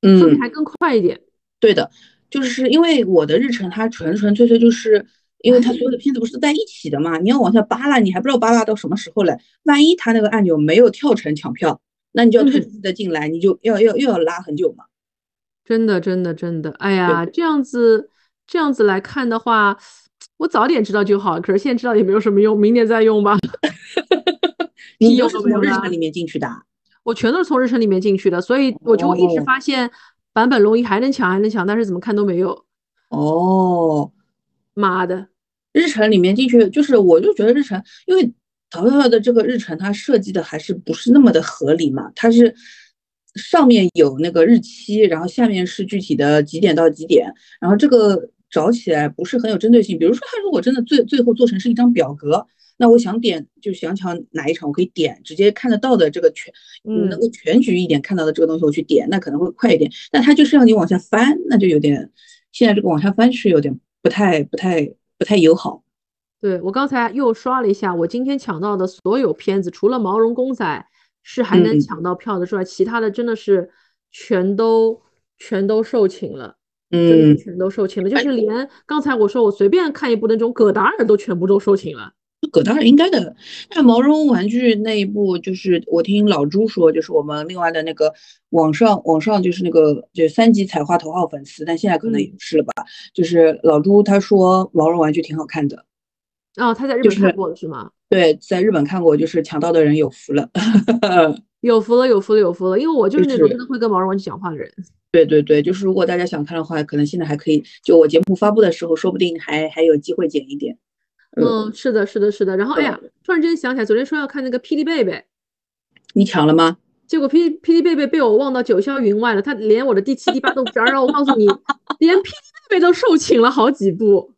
说不还更快一点。对的，就是因为我的日程它纯纯粹粹就是。因为它所有的片子不是在一起的嘛，你要往下扒拉，你还不知道扒拉到什么时候嘞。万一它那个按钮没有跳成抢票，那你就要退嗯出去再进来，你就要要又要拉很久嘛。真的，真的，真的，哎呀，这样子这样子来看的话，我早点知道就好，可是现在知道也没有什么用，明年再用吧。[laughs] 你屁都是从日程里面进去的啊？我全都是从日程里面进去的，所以我就一直哦发现版本龙一还能抢，还能抢，但是怎么看都没有。哦，妈的，日程里面进去，就是我就觉得日程，因为淘票的这个日程它设计的还是不是那么的合理嘛，它是上面有那个日期，然后下面是具体的几点到几点，然后这个找起来不是很有针对性。比如说，它如果真的最最后做成是一张表格，那我想点就想抢哪一场，我可以点直接看得到的这个全，嗯能够全局一点看到的这个东西，我去点，那可能会快一点。但它就是让你往下翻，那就有点，现在这个往下翻是有点不太不太不太友好。对，我刚才又刷了一下，我今天抢到的所有片子，除了毛绒公仔是还能嗯抢到票的之外，其他的真的是全都全都售罄了，嗯，全都售罄了，就是连刚才我说我随便看一部那种葛达尔都全部都售罄了。葛当然应该的。那毛绒玩具那一部，就是我听老朱说，就是我们另外的那个网上网上就是那个就三级彩花头号粉丝，但现在可能也嗯不是了吧。就是老朱他说毛绒玩具挺好看的，哦，他在日本看过了是吗？对，在日本看过，就是抢到的人有福了。[laughs] 有福了，有福了，有福了！因为我就是那种真的会跟毛绒玩具讲话的人。对对对，就是如果大家想看的话，可能现在还可以，就我节目发布的时候，说不定还还有机会剪一点。嗯，嗯，是的，是的，是的。然后，哎呀，突然之间想起来，昨天说要看那个霹雳贝贝，你抢了吗？结果霹雳霹雳贝贝被我忘到九霄云外了，他连我的第七、第八都不知道。让我告诉你，[laughs] 连霹雳贝贝都售罄了好几部。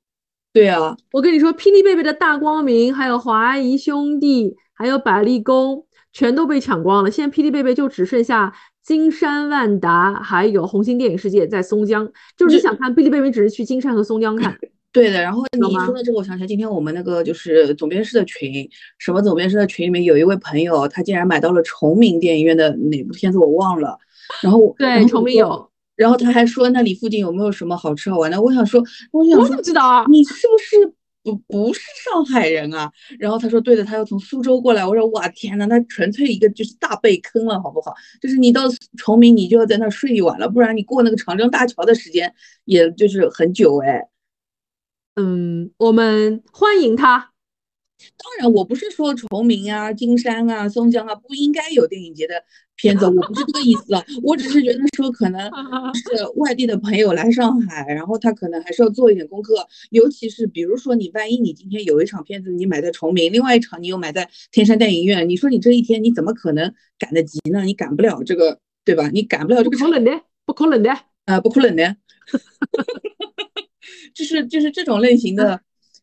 对啊，我跟你说，霹雳贝贝的大光明，还有华谊兄弟，还有百丽宫，全都被抢光了。现在霹雳贝贝就只剩下金山万达，还有红星电影世界在松江。就是你想看霹雳贝贝，只是去金山和松江看。对的。然后你说到这个，我想起来，今天我们那个就是总编室的群，什么总编室的群里面有一位朋友，他竟然买到了崇明电影院的哪部片子我忘了。然后对，崇明有，然后他还说那里附近有没有什么好吃好玩的？我想说，我想说我怎么知道啊？你是不是不不是上海人啊？然后他说对的，他要从苏州过来。我说哇天呐，那纯粹一个就是大被坑了，好不好？就是你到崇明，你就要在那儿睡一晚了，不然你过那个长江大桥的时间，也就是很久哎。嗯，我们欢迎他。当然，我不是说崇明啊、金山啊、松江啊不应该有电影节的片子，我不是这个意思啊。我只是觉得说，可能是外地的朋友来上海，然后他可能还是要做一点功课，尤其是比如说你万一你今天有一场片子你买在崇明，另外一场你又买在天山电影院，你说你这一天你怎么可能赶得及呢？你赶不了这个，对吧？你赶不了这个场，不可能的，不可能的。啊，不可能的。就是就是这种类型的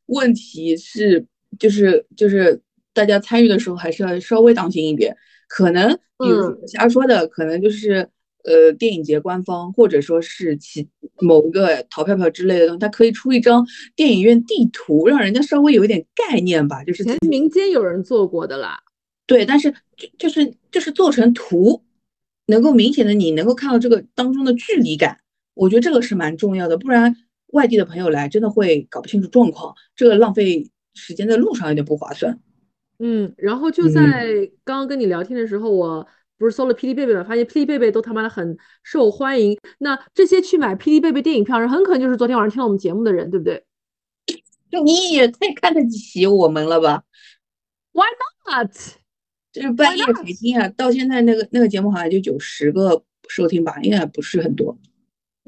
问题是，就是就是大家参与的时候还是要稍微当心一点。可能比如瞎说的，可能就是呃电影节官方或者说是其某一个淘票票之类的东西，它可以出一张电影院地图，让人家稍微有一点概念吧，就是以前民间有人做过的啦。对，但是就就是就是做成图，能够明显的你能够看到这个当中的距离感，我觉得这个是蛮重要的，不然外地的朋友来真的会搞不清楚状况，这个浪费时间在路上有点不划算。嗯，然后就嗯在刚刚跟你聊天的时候，我不是搜了霹雳贝贝嘛，发现霹雳贝贝都他妈的很受欢迎。那这些去买霹雳贝贝电影票的人，很可能就是昨天晚上听了我们节目的人，对不对 [laughs] 你也太看得起我们了吧？Why？？Not，就是半夜 Why not？谁听啊？到现在那个那个节目好像就九十个收听吧，应该不是很多。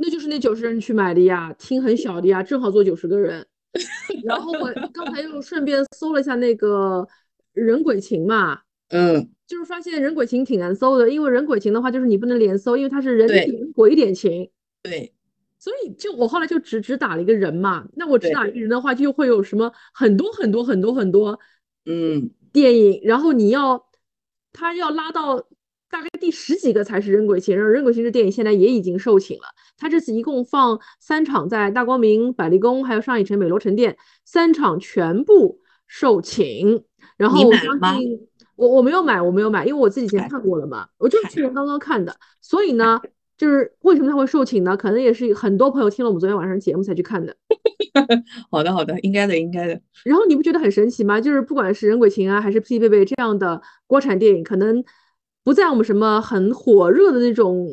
那就是那九十人去买的呀，厅很小的呀，正好坐九十个人。[laughs] 然后我刚才又顺便搜了一下那个人鬼情嘛，嗯，就是发现人鬼情挺难搜的，因为人鬼情的话，就是你不能连搜，因为它是人对点鬼点情。对，所以就我后来就只只打了一个人嘛，那我只打一个人的话，就会有什么很多很多很多很多嗯，电影，然后你要他要拉到大概第十几个才是人鬼情，然后人鬼情这电影现在也已经售罄了。他这次一共放三场，在大光明、百丽宫还有上影城美罗城店三场全部售罄，然后我相信我我没有买，我没有买，因为我自己以前看过了嘛，我就是去年刚刚看的，所以呢。就是为什么他会售罄呢？可能也是很多朋友听了我们昨天晚上节目才去看的。[laughs] 好的好的，应该的应该的。然后你不觉得很神奇吗？就是不管是人鬼情啊，还是霹雳贝贝这样的国产电影，可能不在我们什么很火热的那种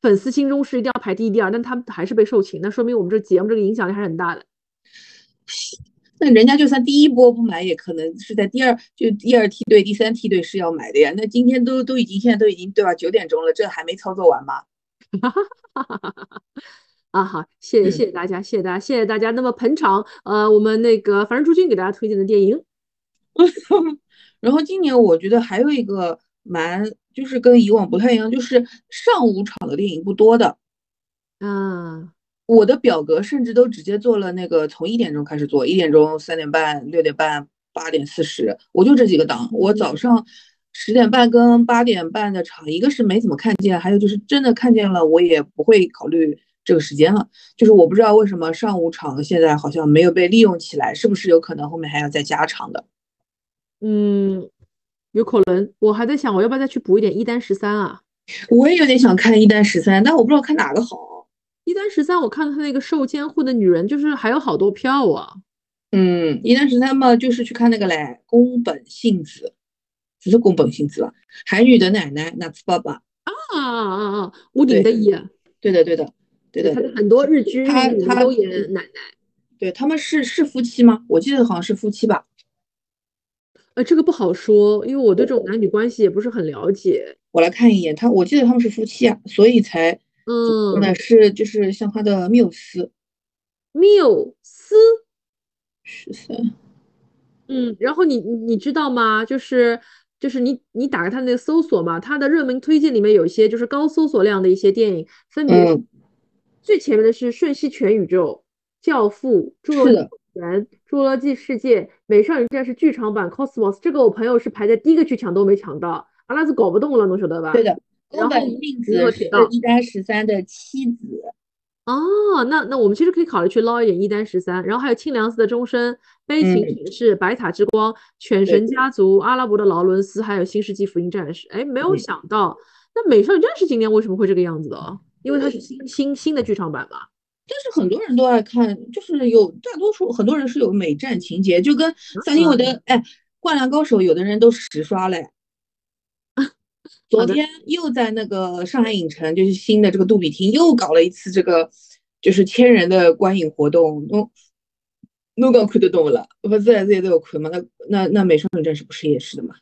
粉丝心中是一定要排第一、第二，但他们还是被售罄，那说明我们这节目这个影响力还是很大的。[laughs] 那人家就算第一波不买，也可能是在第二就第二梯队、第三梯队是要买的呀。那今天都都已经现在都已经对吧？九点钟了，这还没操作完吗？[laughs] 啊，好，谢谢嗯谢谢大家，谢谢大家，谢谢大家。那么捧场，呃，我们那个凡人诸君给大家推荐的电影，[laughs] 然后今年我觉得还有一个蛮就是跟以往不太一样，就是上午场的电影不多的。嗯，我的表格甚至都直接做了那个从一点钟开始做，一点钟、三点半、六点半、八点四十，我就这几个档。我早上十点半跟八点半的场，一个是没怎么看见，还有就是真的看见了，我也不会考虑这个时间了。就是我不知道为什么上午场现在好像没有被利用起来，是不是有可能后面还要再加场的？嗯，有可能。我还在想，我要不要再去补一点一单十三啊？我也有点想看一单十三，但我不知道看哪个好。一单十三，我看他那个受监护的女人，就是还有好多票啊。嗯，一单十三嘛，就是去看那个嘞，宫本信子，只是宫本信子了，韩语的奶奶，那次爸爸啊啊啊啊！屋顶的一，对的对的对的，他很多日剧他他都演奶奶，对他们是是夫妻吗？我记得好像是夫妻吧。呃，这个不好说，因为我对这种男女关系也不是很了解。我来看一眼，他我记得他们是夫妻啊，所以才嗯，那是就是像他的缪斯，缪斯？十三，嗯，然后你你知道吗？就是就是你你打开他那个搜索嘛，他的热门推荐里面有一些就是高搜索量的一些电影，分别最前面的是《瞬息全宇宙》、《教父》、《侏罗纪园》、《侏罗纪世界》、《美少女战士》剧场版《Cosmos》，这个我朋友是排在第一个去抢都没抢到，阿拉斯搞不动了，能晓得吧？对的，宫本信子是一丹十三的妻子。哦，那那我们其实可以考虑去捞一点一丹十三，然后还有清凉寺的钟声、悲情城市、白塔之光、犬神家族、阿拉伯的劳伦斯，还有新世纪福音战士。哎，没有想到，那美少女战士今年为什么会这个样子的？因为它是新新新的剧场版嘛。但是很多人都爱看，就是有大多数很多人是有美战情节，就跟三星我的哎，灌篮高手有的人都实刷嘞。[laughs] 昨天又在那个上海影城，就是新的这个杜比厅又搞了一次这个，就是千人的观影活动。侬侬讲看得懂了？不是还是都有看吗？那那那美少女战士不是也是的吗？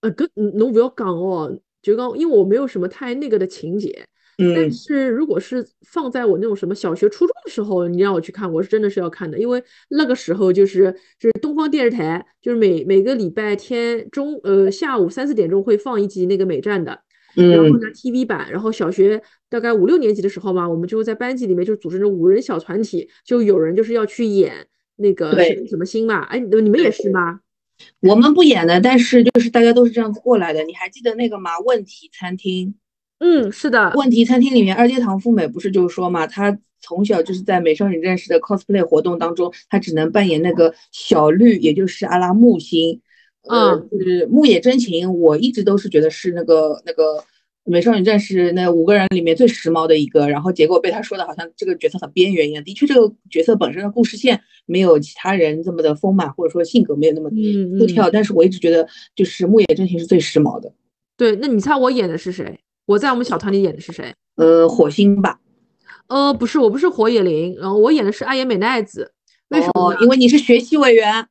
呃，跟侬不要讲哦，就讲因为我没有什么太那个的情节。但是如果是放在我那种什么小学、初中的时候，你让我去看，我是真的是要看的，因为那个时候就是就是东方电视台，就是每每个礼拜天中呃下午三四点钟会放一集那个美战的，然后呢 TV 版，然后小学大概五六年级的时候嘛，我们就在班级里面就组织那五人小团体，就有人就是要去演那个什么星嘛，哎，你们也是吗？我们不演的，但是就是大家都是这样子过来的。你还记得那个吗？问题餐厅。嗯，是的。问题餐厅里面，二阶堂富美不是就说嘛，她从小就是在美少女战士的 cosplay 活动当中，她只能扮演那个小绿，也就是阿拉木星。嗯，是木野真琴，我一直都是觉得是那个那个美少女战士那五个人里面最时髦的一个，然后结果被他说的好像这个角色很边缘一样。的确，这个角色本身的故事线没有其他人这么的丰满，或者说性格没有那么出挑，但是我一直觉得就是木野真琴是最时髦的。对，那你猜我演的是谁？我在我们小团里演的是谁？呃，火星吧。呃，不是，我不是火野绫，然后我演的是爱野美奈子。为什么？因为你是学习委员。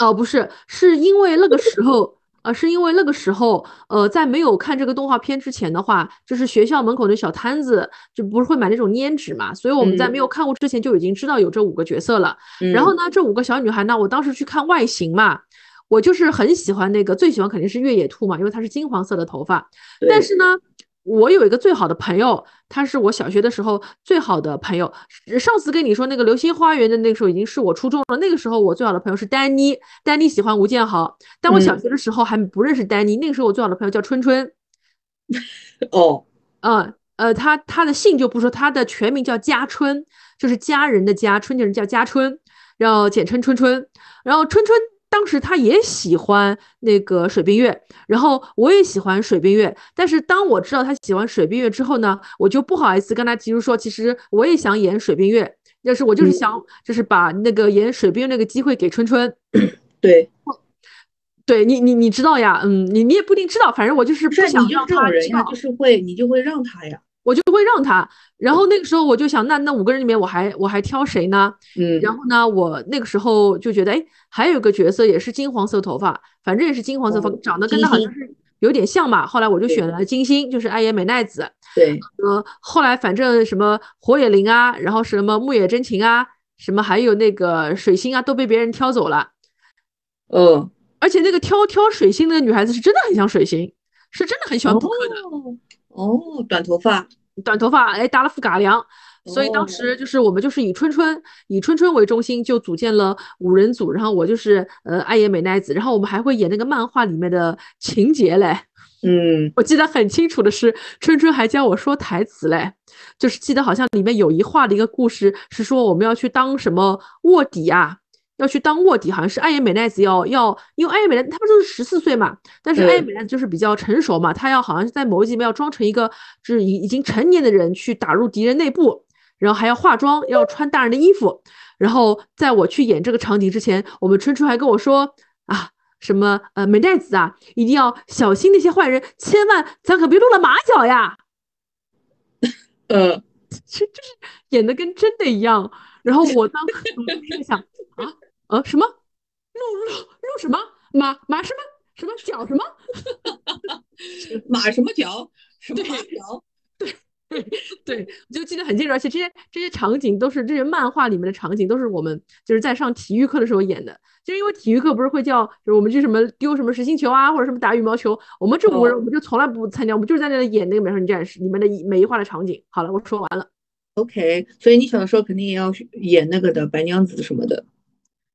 哦，不是，是因为那个时候，呃，是因为那个时候，呃，在没有看这个动画片之前的话，就是学校门口的小摊子就不是会买那种粘纸嘛，所以我们在没有看过之前就已经知道有这五个角色了。然后呢，这五个小女孩呢，我当时去看外形嘛。我就是很喜欢那个，最喜欢肯定是越野兔嘛，因为它是金黄色的头发。但是呢，我有一个最好的朋友，他是我小学的时候最好的朋友。上次跟你说那个流星花园的那个时候已经是我初中了。那个时候我最好的朋友是丹妮，丹妮喜欢吴建豪。但我小学的时候还不认识丹妮，那个时候我最好的朋友叫春春。[laughs] 哦，嗯呃，他他的姓就不说，他的全名叫家春，就是家人的家，春就是叫家春，然后简称春春，然后春春。当时他也喜欢那个水冰月，然后我也喜欢水冰月。但是当我知道他喜欢水冰月之后呢，我就不好意思跟他提出说，其实我也想演水冰月。但是我就是想，就是把那个演水冰月那个机会给春春。[clears throat] 对，对你你你知道呀，嗯，你你也不一定知道，反正我就是不想让他知道，就是会你就会让他呀。我就会让他，然后那个时候我就想，那那五个人里面我还我还挑谁呢？嗯，然后呢，我那个时候就觉得，哎，还有一个角色也是金黄色头发，反正也是金黄色发，长得跟他好像是有点像嘛。后来我就选了金星，就是爱野美奈子。对，呃，后来反正什么火野绫啊，然后什么木野真琴啊，什么还有那个水星啊，都被别人挑走了。嗯，而且那个挑挑水星的女孩子是真的很像水星，是真的很喜欢扑克的。哦，短头发，短头发，哎，打了副嘎凉，所以当时就是我们就是以春春以春春为中心，就组建了五人组，然后我就是呃爱野美奈子，然后我们还会演那个漫画里面的情节嘞，嗯，我记得很清楚的是春春还教我说台词嘞，就是记得好像里面有一话的一个故事是说我们要去当什么卧底啊，要去当卧底，好像是暗夜美奈子要要，因为暗夜美奈她不就是十四岁嘛，但是暗夜美奈子就是比较成熟嘛，她要好像是在某一集里面要装成一个就是已已经成年的人去打入敌人内部，然后还要化妆，要穿大人的衣服。然后在我去演这个场景之前，我们春春还跟我说啊，什么呃美奈子啊，一定要小心那些坏人，千万咱可别露了马脚呀。[laughs] 呃，这 [laughs] 就是演的跟真的一样。然后我当时在想啊，呃，什么露露露什么马马什么什么脚什么 [laughs] 马什么脚什么马脚？[laughs] 对 [laughs] 对对，我就记得很清楚，而且这些这些场景都是这些漫画里面的场景，都是我们就是在上体育课的时候演的。就因为体育课不是会叫，就是我们去什么丢什么实心球啊，或者什么打羽毛球，我们这五个人我们就从来不参加，我们就是在那里演那个《美少女战士》里面的每一话的场景。好了，我说完了。OK，所以你小时候肯定也要演那个的白娘子什么的，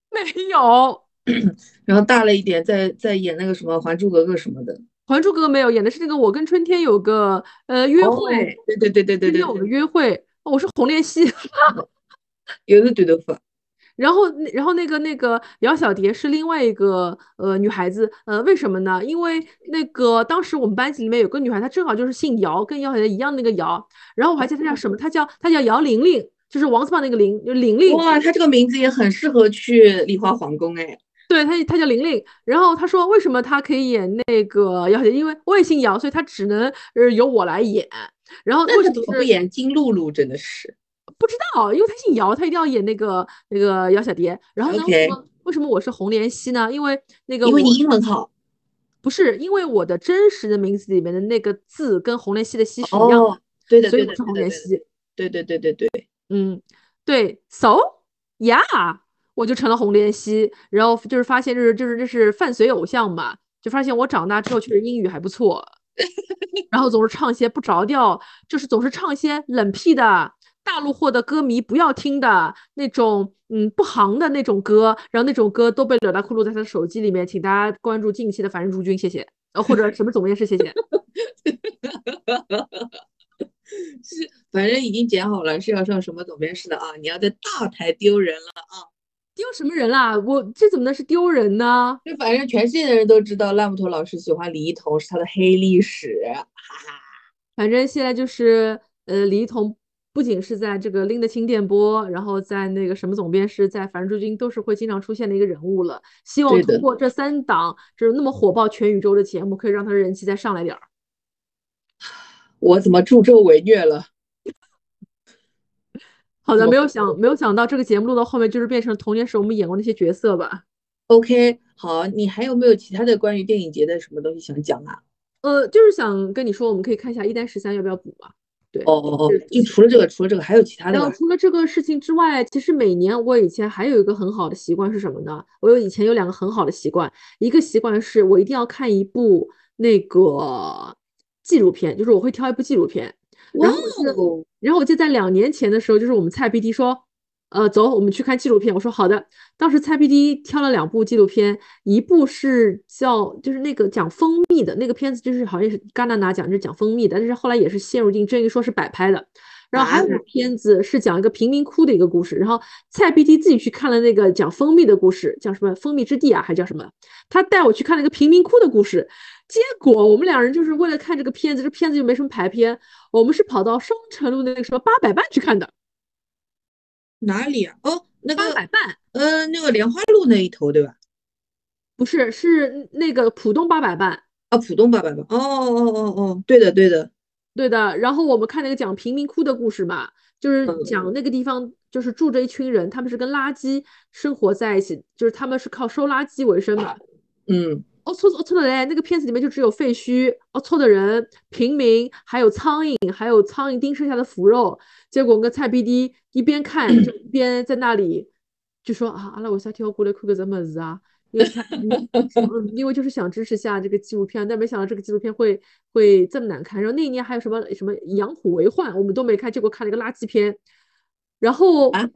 [laughs] 没有，[clears throat] 然后大了一点再再演那个什么《还珠格格》什么的。《还珠格格》没有演的是那个我跟春天有个呃约哦会，对对对对对对有个约会，哦我是红莲溪。有的对头发。[laughs] 然后，然后那个那个姚小蝶是另外一个呃女孩子，呃，为什么呢？因为那个当时我们班级里面有个女孩，她正好就是姓姚，跟姚小蝶一样那个姚。然后我还记得她叫什么，她叫她叫姚玲玲，就是王字旁那个玲，就玲玲。哇，她这个名字也很适合去梨花皇宫哎。对，她她叫玲玲。然后她说为什么她可以演那个姚？因为我也姓姚，所以她只能呃由我来演。然后为什么不演金露露？真的是。不知道，因为他姓姚，他一定要演那个那个姚小蝶。然后呢，为什么为什么我是红莲溪呢？因为那个因为你英文好，不是因为我的真实的名字里面的那个字跟红莲溪的溪是一样的，哦、对的，所以我是红莲溪。对对对对对，嗯，对，so yeah，我就成了红莲溪。然后就是发现，就是就是这是伴随偶像嘛，就发现我长大之后确实英语还不错，[laughs] 然后总是唱一些不着调，就是总是唱一些冷僻的。大陆货的歌迷不要听的那种，嗯，不行的那种歌，然后那种歌都被柳大库录在他的手机里面，请大家关注近期的《凡人诸君》，谢谢，呃，或者什么总编室，谢谢。[laughs] [laughs] 是，反正已经剪好了，是要上什么总编室的啊？你要在大台丢人了啊！丢什么人啦？我这怎么能是丢人呢？就反正全世界的人都知道，烂木头老师喜欢李一桐，是他的黑历史，哈哈。反正现在就是，呃，李一桐。不仅是在这个拎得清电波，然后在那个什么总编室，在凡人诸君都是会经常出现的一个人物了。希望通过这三档就是那么火爆全宇宙的节目，可以让他的人气再上来点儿。我怎么助纣为虐了？[laughs] 好的，没有想没有想到这个节目录到后面就是变成童年时我们演过那些角色吧。OK，好，你还有没有其他的关于电影节的什么东西想讲啊？呃，就是想跟你说，我们可以看一下一单十三要不要补啊？对，哦哦哦，就除了这个，除了这个还有其他的。然后除了这个事情之外，其实每年我以前还有一个很好的习惯是什么呢？我有以前有两个很好的习惯，一个习惯是我一定要看一部那个纪录片，就是我会挑一部纪录片。然后我，然后我记得在两年前的时候，就是我们蔡 PD 说，呃，走，我们去看纪录片。我说好的。当时蔡 PD 挑了两部纪录片，一部是叫就是那个讲蜂蜜的那个片子，就是好像是戛纳拿奖，就是讲蜂蜜的，但是后来也是陷入进争议，说是摆拍的。然后还有一个片子是讲一个贫民窟的一个故事，然后蔡 PD 自己去看了那个讲蜂蜜的故事，讲什么蜂蜜之地啊，还叫什么？他带我去看了一个贫民窟的故事，结果我们两人就是为了看这个片子，这片子又没什么排片，我们是跑到双城路那个什么八佰伴去看的。哪里啊？哦，那个八佰伴，呃，那个莲花路那一头对吧？不是，是那个浦东八佰伴啊，浦东八佰伴。哦哦哦哦，对的对的对的。然后我们看那个讲贫民窟的故事嘛，就是嗯讲那个地方就是住着一群人，他们是跟垃圾生活在一起，就是他们是靠收垃圾为生的。嗯，哦错哦错的嘞，那个片子里面就只有废墟，哦错的人、平民，还有苍蝇，还有苍蝇叮剩下的腐肉。结果我跟蔡 PD 一边看就一边在那里就说啊，阿拉为啥跳过来看个什么子啊？因为，嗯，因为就是想支持下这个纪录片，但没想到这个纪录片会会这么难看。然后那一年还有什么什么养虎为患，我们都没看，结果看了一个垃圾片。然后，啊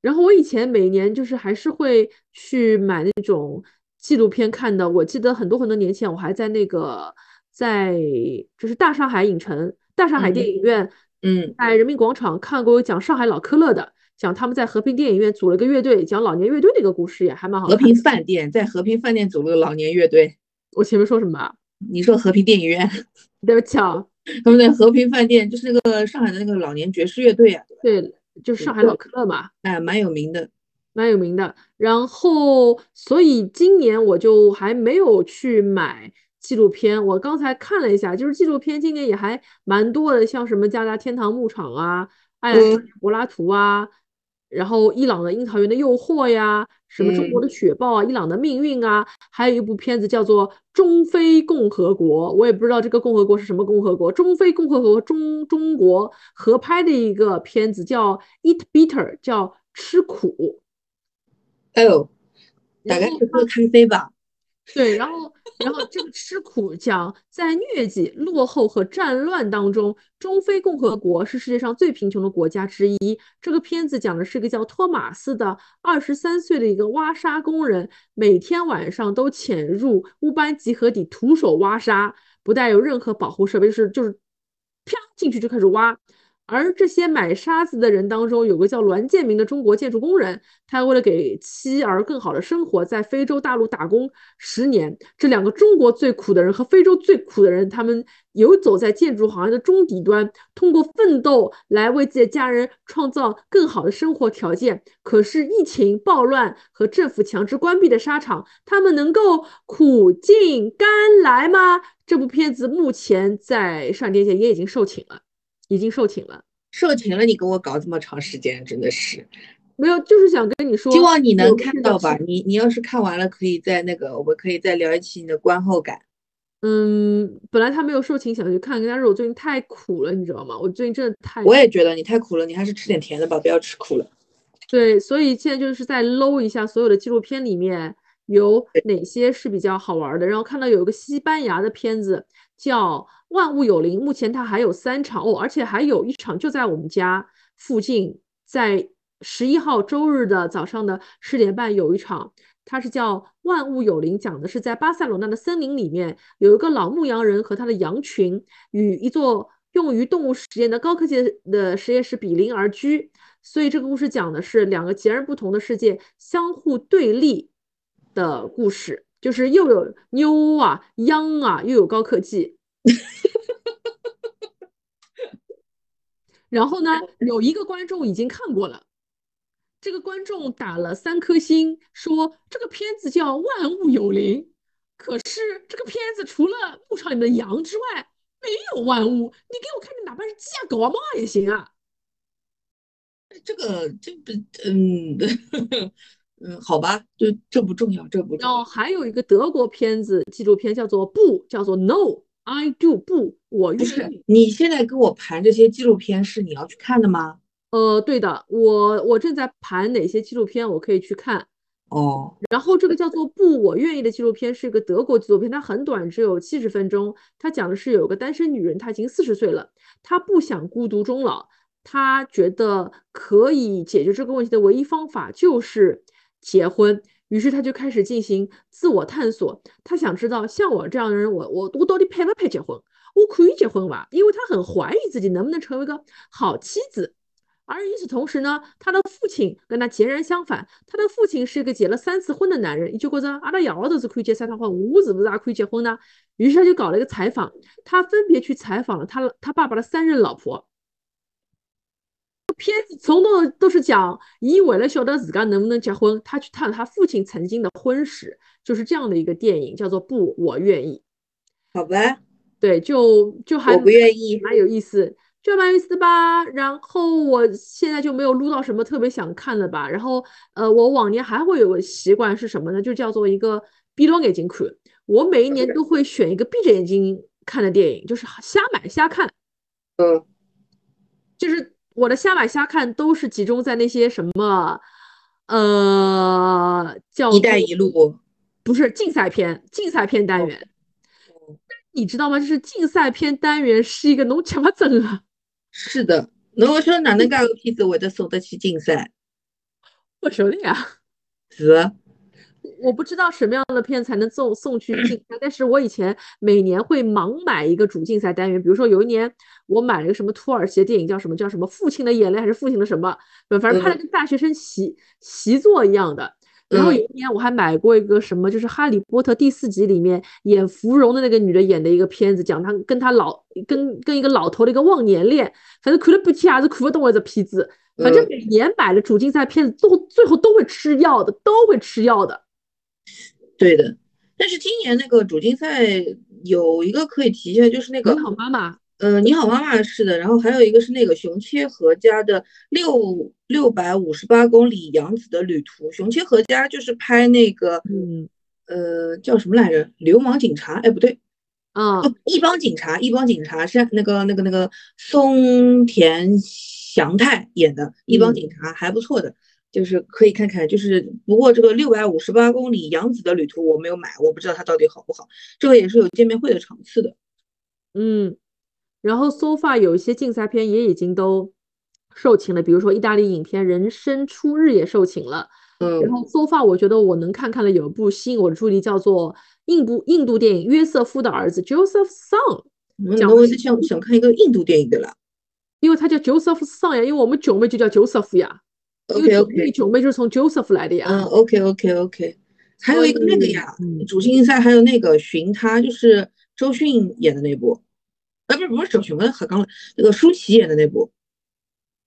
然后我以前每年就是还是会去买那种纪录片看的。我记得很多很多年前，我还在那个在就是大上海影城、大上海电影院，嗯在人民广场看过讲上海老科勒的。讲他们在和平电影院组了个乐队，讲老年乐队的一个故事，也还蛮好。和平饭店在和平饭店组了个老年乐队。我前面说什么？你说和平电影院？[laughs] 对不起啊，[laughs] 他们在和平饭店就是那个上海的那个老年爵士乐队啊。对，就是上海老科勒嘛。哎，蛮有名的，蛮有名的。然后，所以今年我就还没有去买。纪录片，我刚才看了一下，就是纪录片今年也还蛮多的，像什么加拿大天堂牧场啊，爱柏拉图啊，然后伊朗的樱桃园的诱惑呀，什么中国的雪豹啊，伊朗的命运啊，还有一部片子叫做中非共和国，我也不知道这个共和国是什么共和国，中非共和国中中国合拍的一个片子叫 Eat Bitter，叫吃苦。哦，大概是喝咖啡吧。[laughs] 对，然后，然后这个吃苦讲，在疟疾、落后和战乱当中，中非共和国是世界上最贫穷的国家之一。这个片子讲的是一个叫托马斯的二十三岁的一个挖沙工人，每天晚上都潜入乌班集合地徒手挖沙，不带有任何保护设备，就是就是啪进去就开始挖。而这些买沙子的人当中，有个叫栾建明的中国建筑工人，他为了给妻儿更好的生活，在非洲大陆打工十年。这两个中国最苦的人和非洲最苦的人，他们游走在建筑行业的中底端，通过奋斗来为自己的家人创造更好的生活条件。可是疫情、暴乱和政府强制关闭的沙场，他们能够苦尽甘来吗？这部片子目前在上电界也已经售罄了。已经售罄了，售罄了，你给我搞这么长时间，真的是没有，就是想跟你说，希望你能看到吧。你你要是看完了，可以在那个，我们可以再聊一期你的观后感。嗯，本来他没有售罄，想去看，但是我最近太苦了，你知道吗？我最近真的太……我也觉得你太苦了，你还是吃点甜的吧，不要吃苦了。对，所以现在就是在搂一下所有的纪录片里面有哪些是比较好玩的，然后看到有一个西班牙的片子叫。万物有灵，目前它还有三场哦，而且还有一场就在我们家附近，在十一号周日的早上的十点半有一场，它是叫万物有灵，讲的是在巴塞罗那的森林里面有一个老牧羊人和他的羊群与一座用于动物实验的高科技的实验室比邻而居，所以这个故事讲的是两个截然不同的世界相互对立的故事，就是又有妞啊、羊啊，又有高科技。然后呢，有一个观众已经看过了，这个观众打了三颗星，说这个片子叫《万物有灵》，可是这个片子除了牧场里的羊之外，没有万物。你给我看的，哪怕是鸡啊、狗啊、猫啊也行啊。这个这不，嗯 [laughs] 嗯，好吧，这这不重要，这不。然后还有一个德国片子纪录片叫做《不》，叫做《No》。I do 不，我不是。你现在跟我盘这些纪录片是你要去看的吗？呃，对的，我我正在盘哪些纪录片我可以去看。哦，然后这个叫做不，我愿意的纪录片是一个德国纪录片，它很短，只有七十分钟。它讲的是有个单身女人，她已经四十岁了，她不想孤独终老，她觉得可以解决这个问题的唯一方法就是结婚。于是他就开始进行自我探索，他想知道像我这样的人，我我我到底配不配结婚？我可以结婚吧？因为他很怀疑自己能不能成为一个好妻子。而与此同时呢，他的父亲跟他截然相反，他的父亲是一个结了三次婚的男人，也就觉得阿拉爷老头是可以结三趟婚，我是不是也可以结婚呢？于是他就搞了一个采访，他分别去采访了他他爸爸的三任老婆。片子从头都是讲，伊为了晓得自家能不能结婚，他去探他父亲曾经的婚史，就是这样的一个电影，叫做《不，我愿意》。好吧，对，就就还我不愿意，蛮有意思，就蛮有意思的吧。然后我现在就没有撸到什么特别想看的吧。然后呃，我往年还会有个习惯是什么呢？就叫做一个闭着眼睛看。我每一年都会选一个闭着眼睛看的电影，就是瞎买瞎看。嗯，就是。我的瞎买瞎看都是集中在那些什么，呃，叫“一带一路”，不是竞赛片，竞赛片单元。你知道吗？就是竞赛片单元是一个侬吃不整啊。是的，侬说哪能介个片子会得送得去竞赛？我晓得呀。是。我不知道什么样的片才能送送去竞赛，但是我以前每年会盲买一个主竞赛单元，比如说有一年我买了个什么土耳其的电影，叫什么叫什么《父亲的眼泪》还是《父亲的什么》，反正拍的跟大学生习习作一样的。然后有一年我还买过一个什么，就是《哈利波特》第四集里面演芙蓉的那个女的演的一个片子，讲她跟她老跟跟一个老头的一个忘年恋，反正看了半天还是看不懂这片子。反正每年买的主竞赛片子都最后都会吃药的，都会吃药的。对的，但是今年那个主竞赛有一个可以提一下，就是那个你好妈妈。呃，你好妈妈是的，然后还有一个是那个熊切和家的六六百五十八公里杨子的旅途。熊切和家就是拍那个，嗯，呃，叫什么来着？流氓警察？哎，不对，啊，一帮警察，一帮警察是那个那个那个松田翔太演的，一帮警察还不错的，就是可以看看。就是不过这个六百五十八公里杨子的旅途我没有买，我不知道它到底好不好。这个也是有见面会的场次的，嗯。然后，so far 有一些竞赛片也已经都售罄了，比如说意大利影片《人生初日》也售罄了。嗯，然后 so far 我觉得我能看看的有一部吸引我的注意力，叫做印度印度电影《约瑟夫的儿子》（Joseph Son）。讲我是想想看一个印度电影的啦，因为他叫 Joseph Son 呀，因为我们九妹就叫 Joseph 呀。OK OK，九妹就是从 Joseph 来的呀。嗯，OK OK OK。还有一个那个呀，主竞赛还有那个寻他，就是周迅演的那部。啊，不是不是周迅，我很刚。那个舒淇演的那部，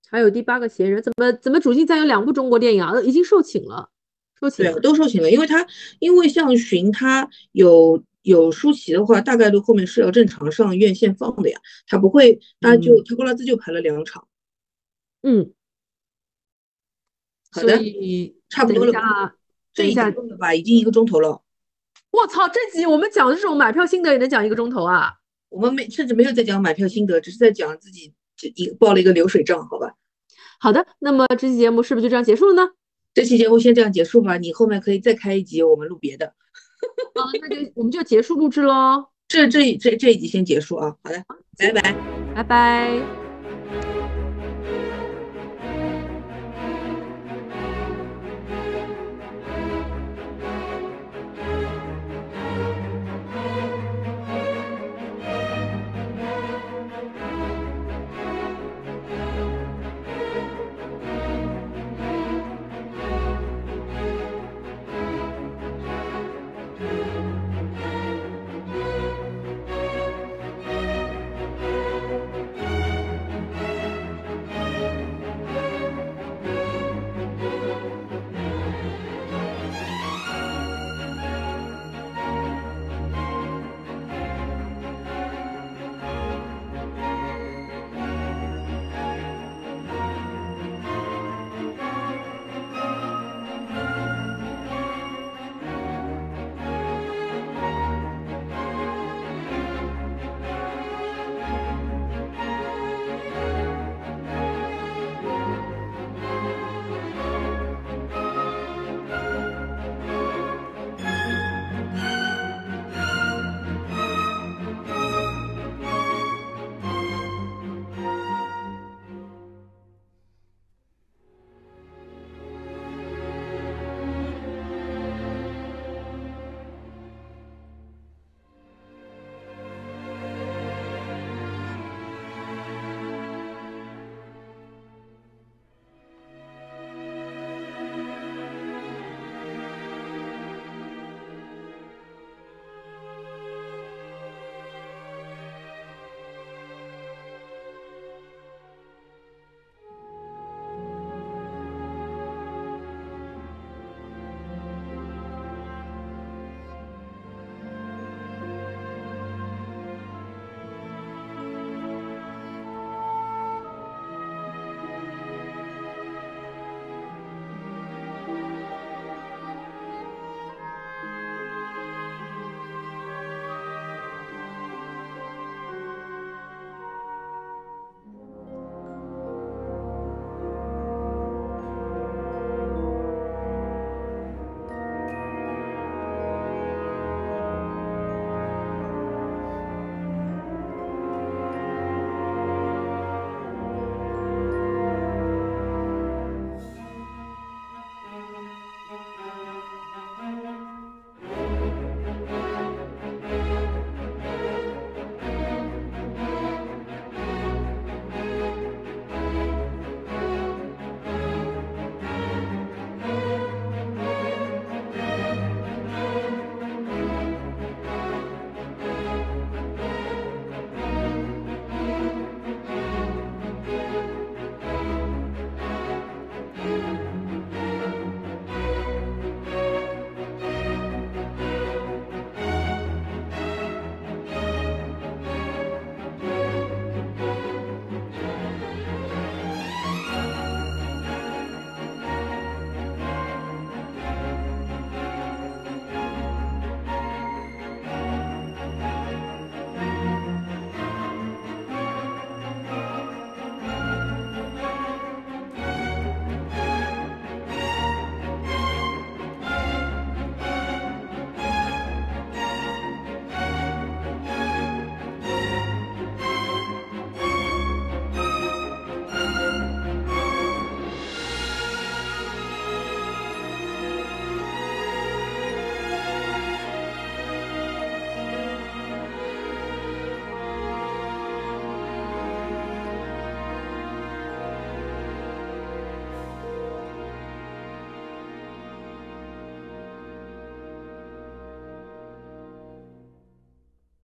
还有第八个嫌疑人，怎么怎么主竞赛有两部中国电影啊？已经售罄了，售罄对，都售罄了。因为他因为像寻他有有舒淇的话，大概率后面是要正常上院线放的呀，他不会，他就他高拉兹就排了两场。嗯，好的，差不多了，这一下了吧，已经一个钟头了。我操，这集我们讲这种买票心得也能讲一个钟头啊！我们没甚至没有在讲买票心得，只是在讲自己这一报了一个流水账，好吧？好的，那么这期节目是不是就这样结束了呢？这期节目先这样结束吧，你后面可以再开一集，我们录别的。[laughs] 好，那就我们就结束录制喽。这这这这一集先结束啊，好的，拜拜，拜拜。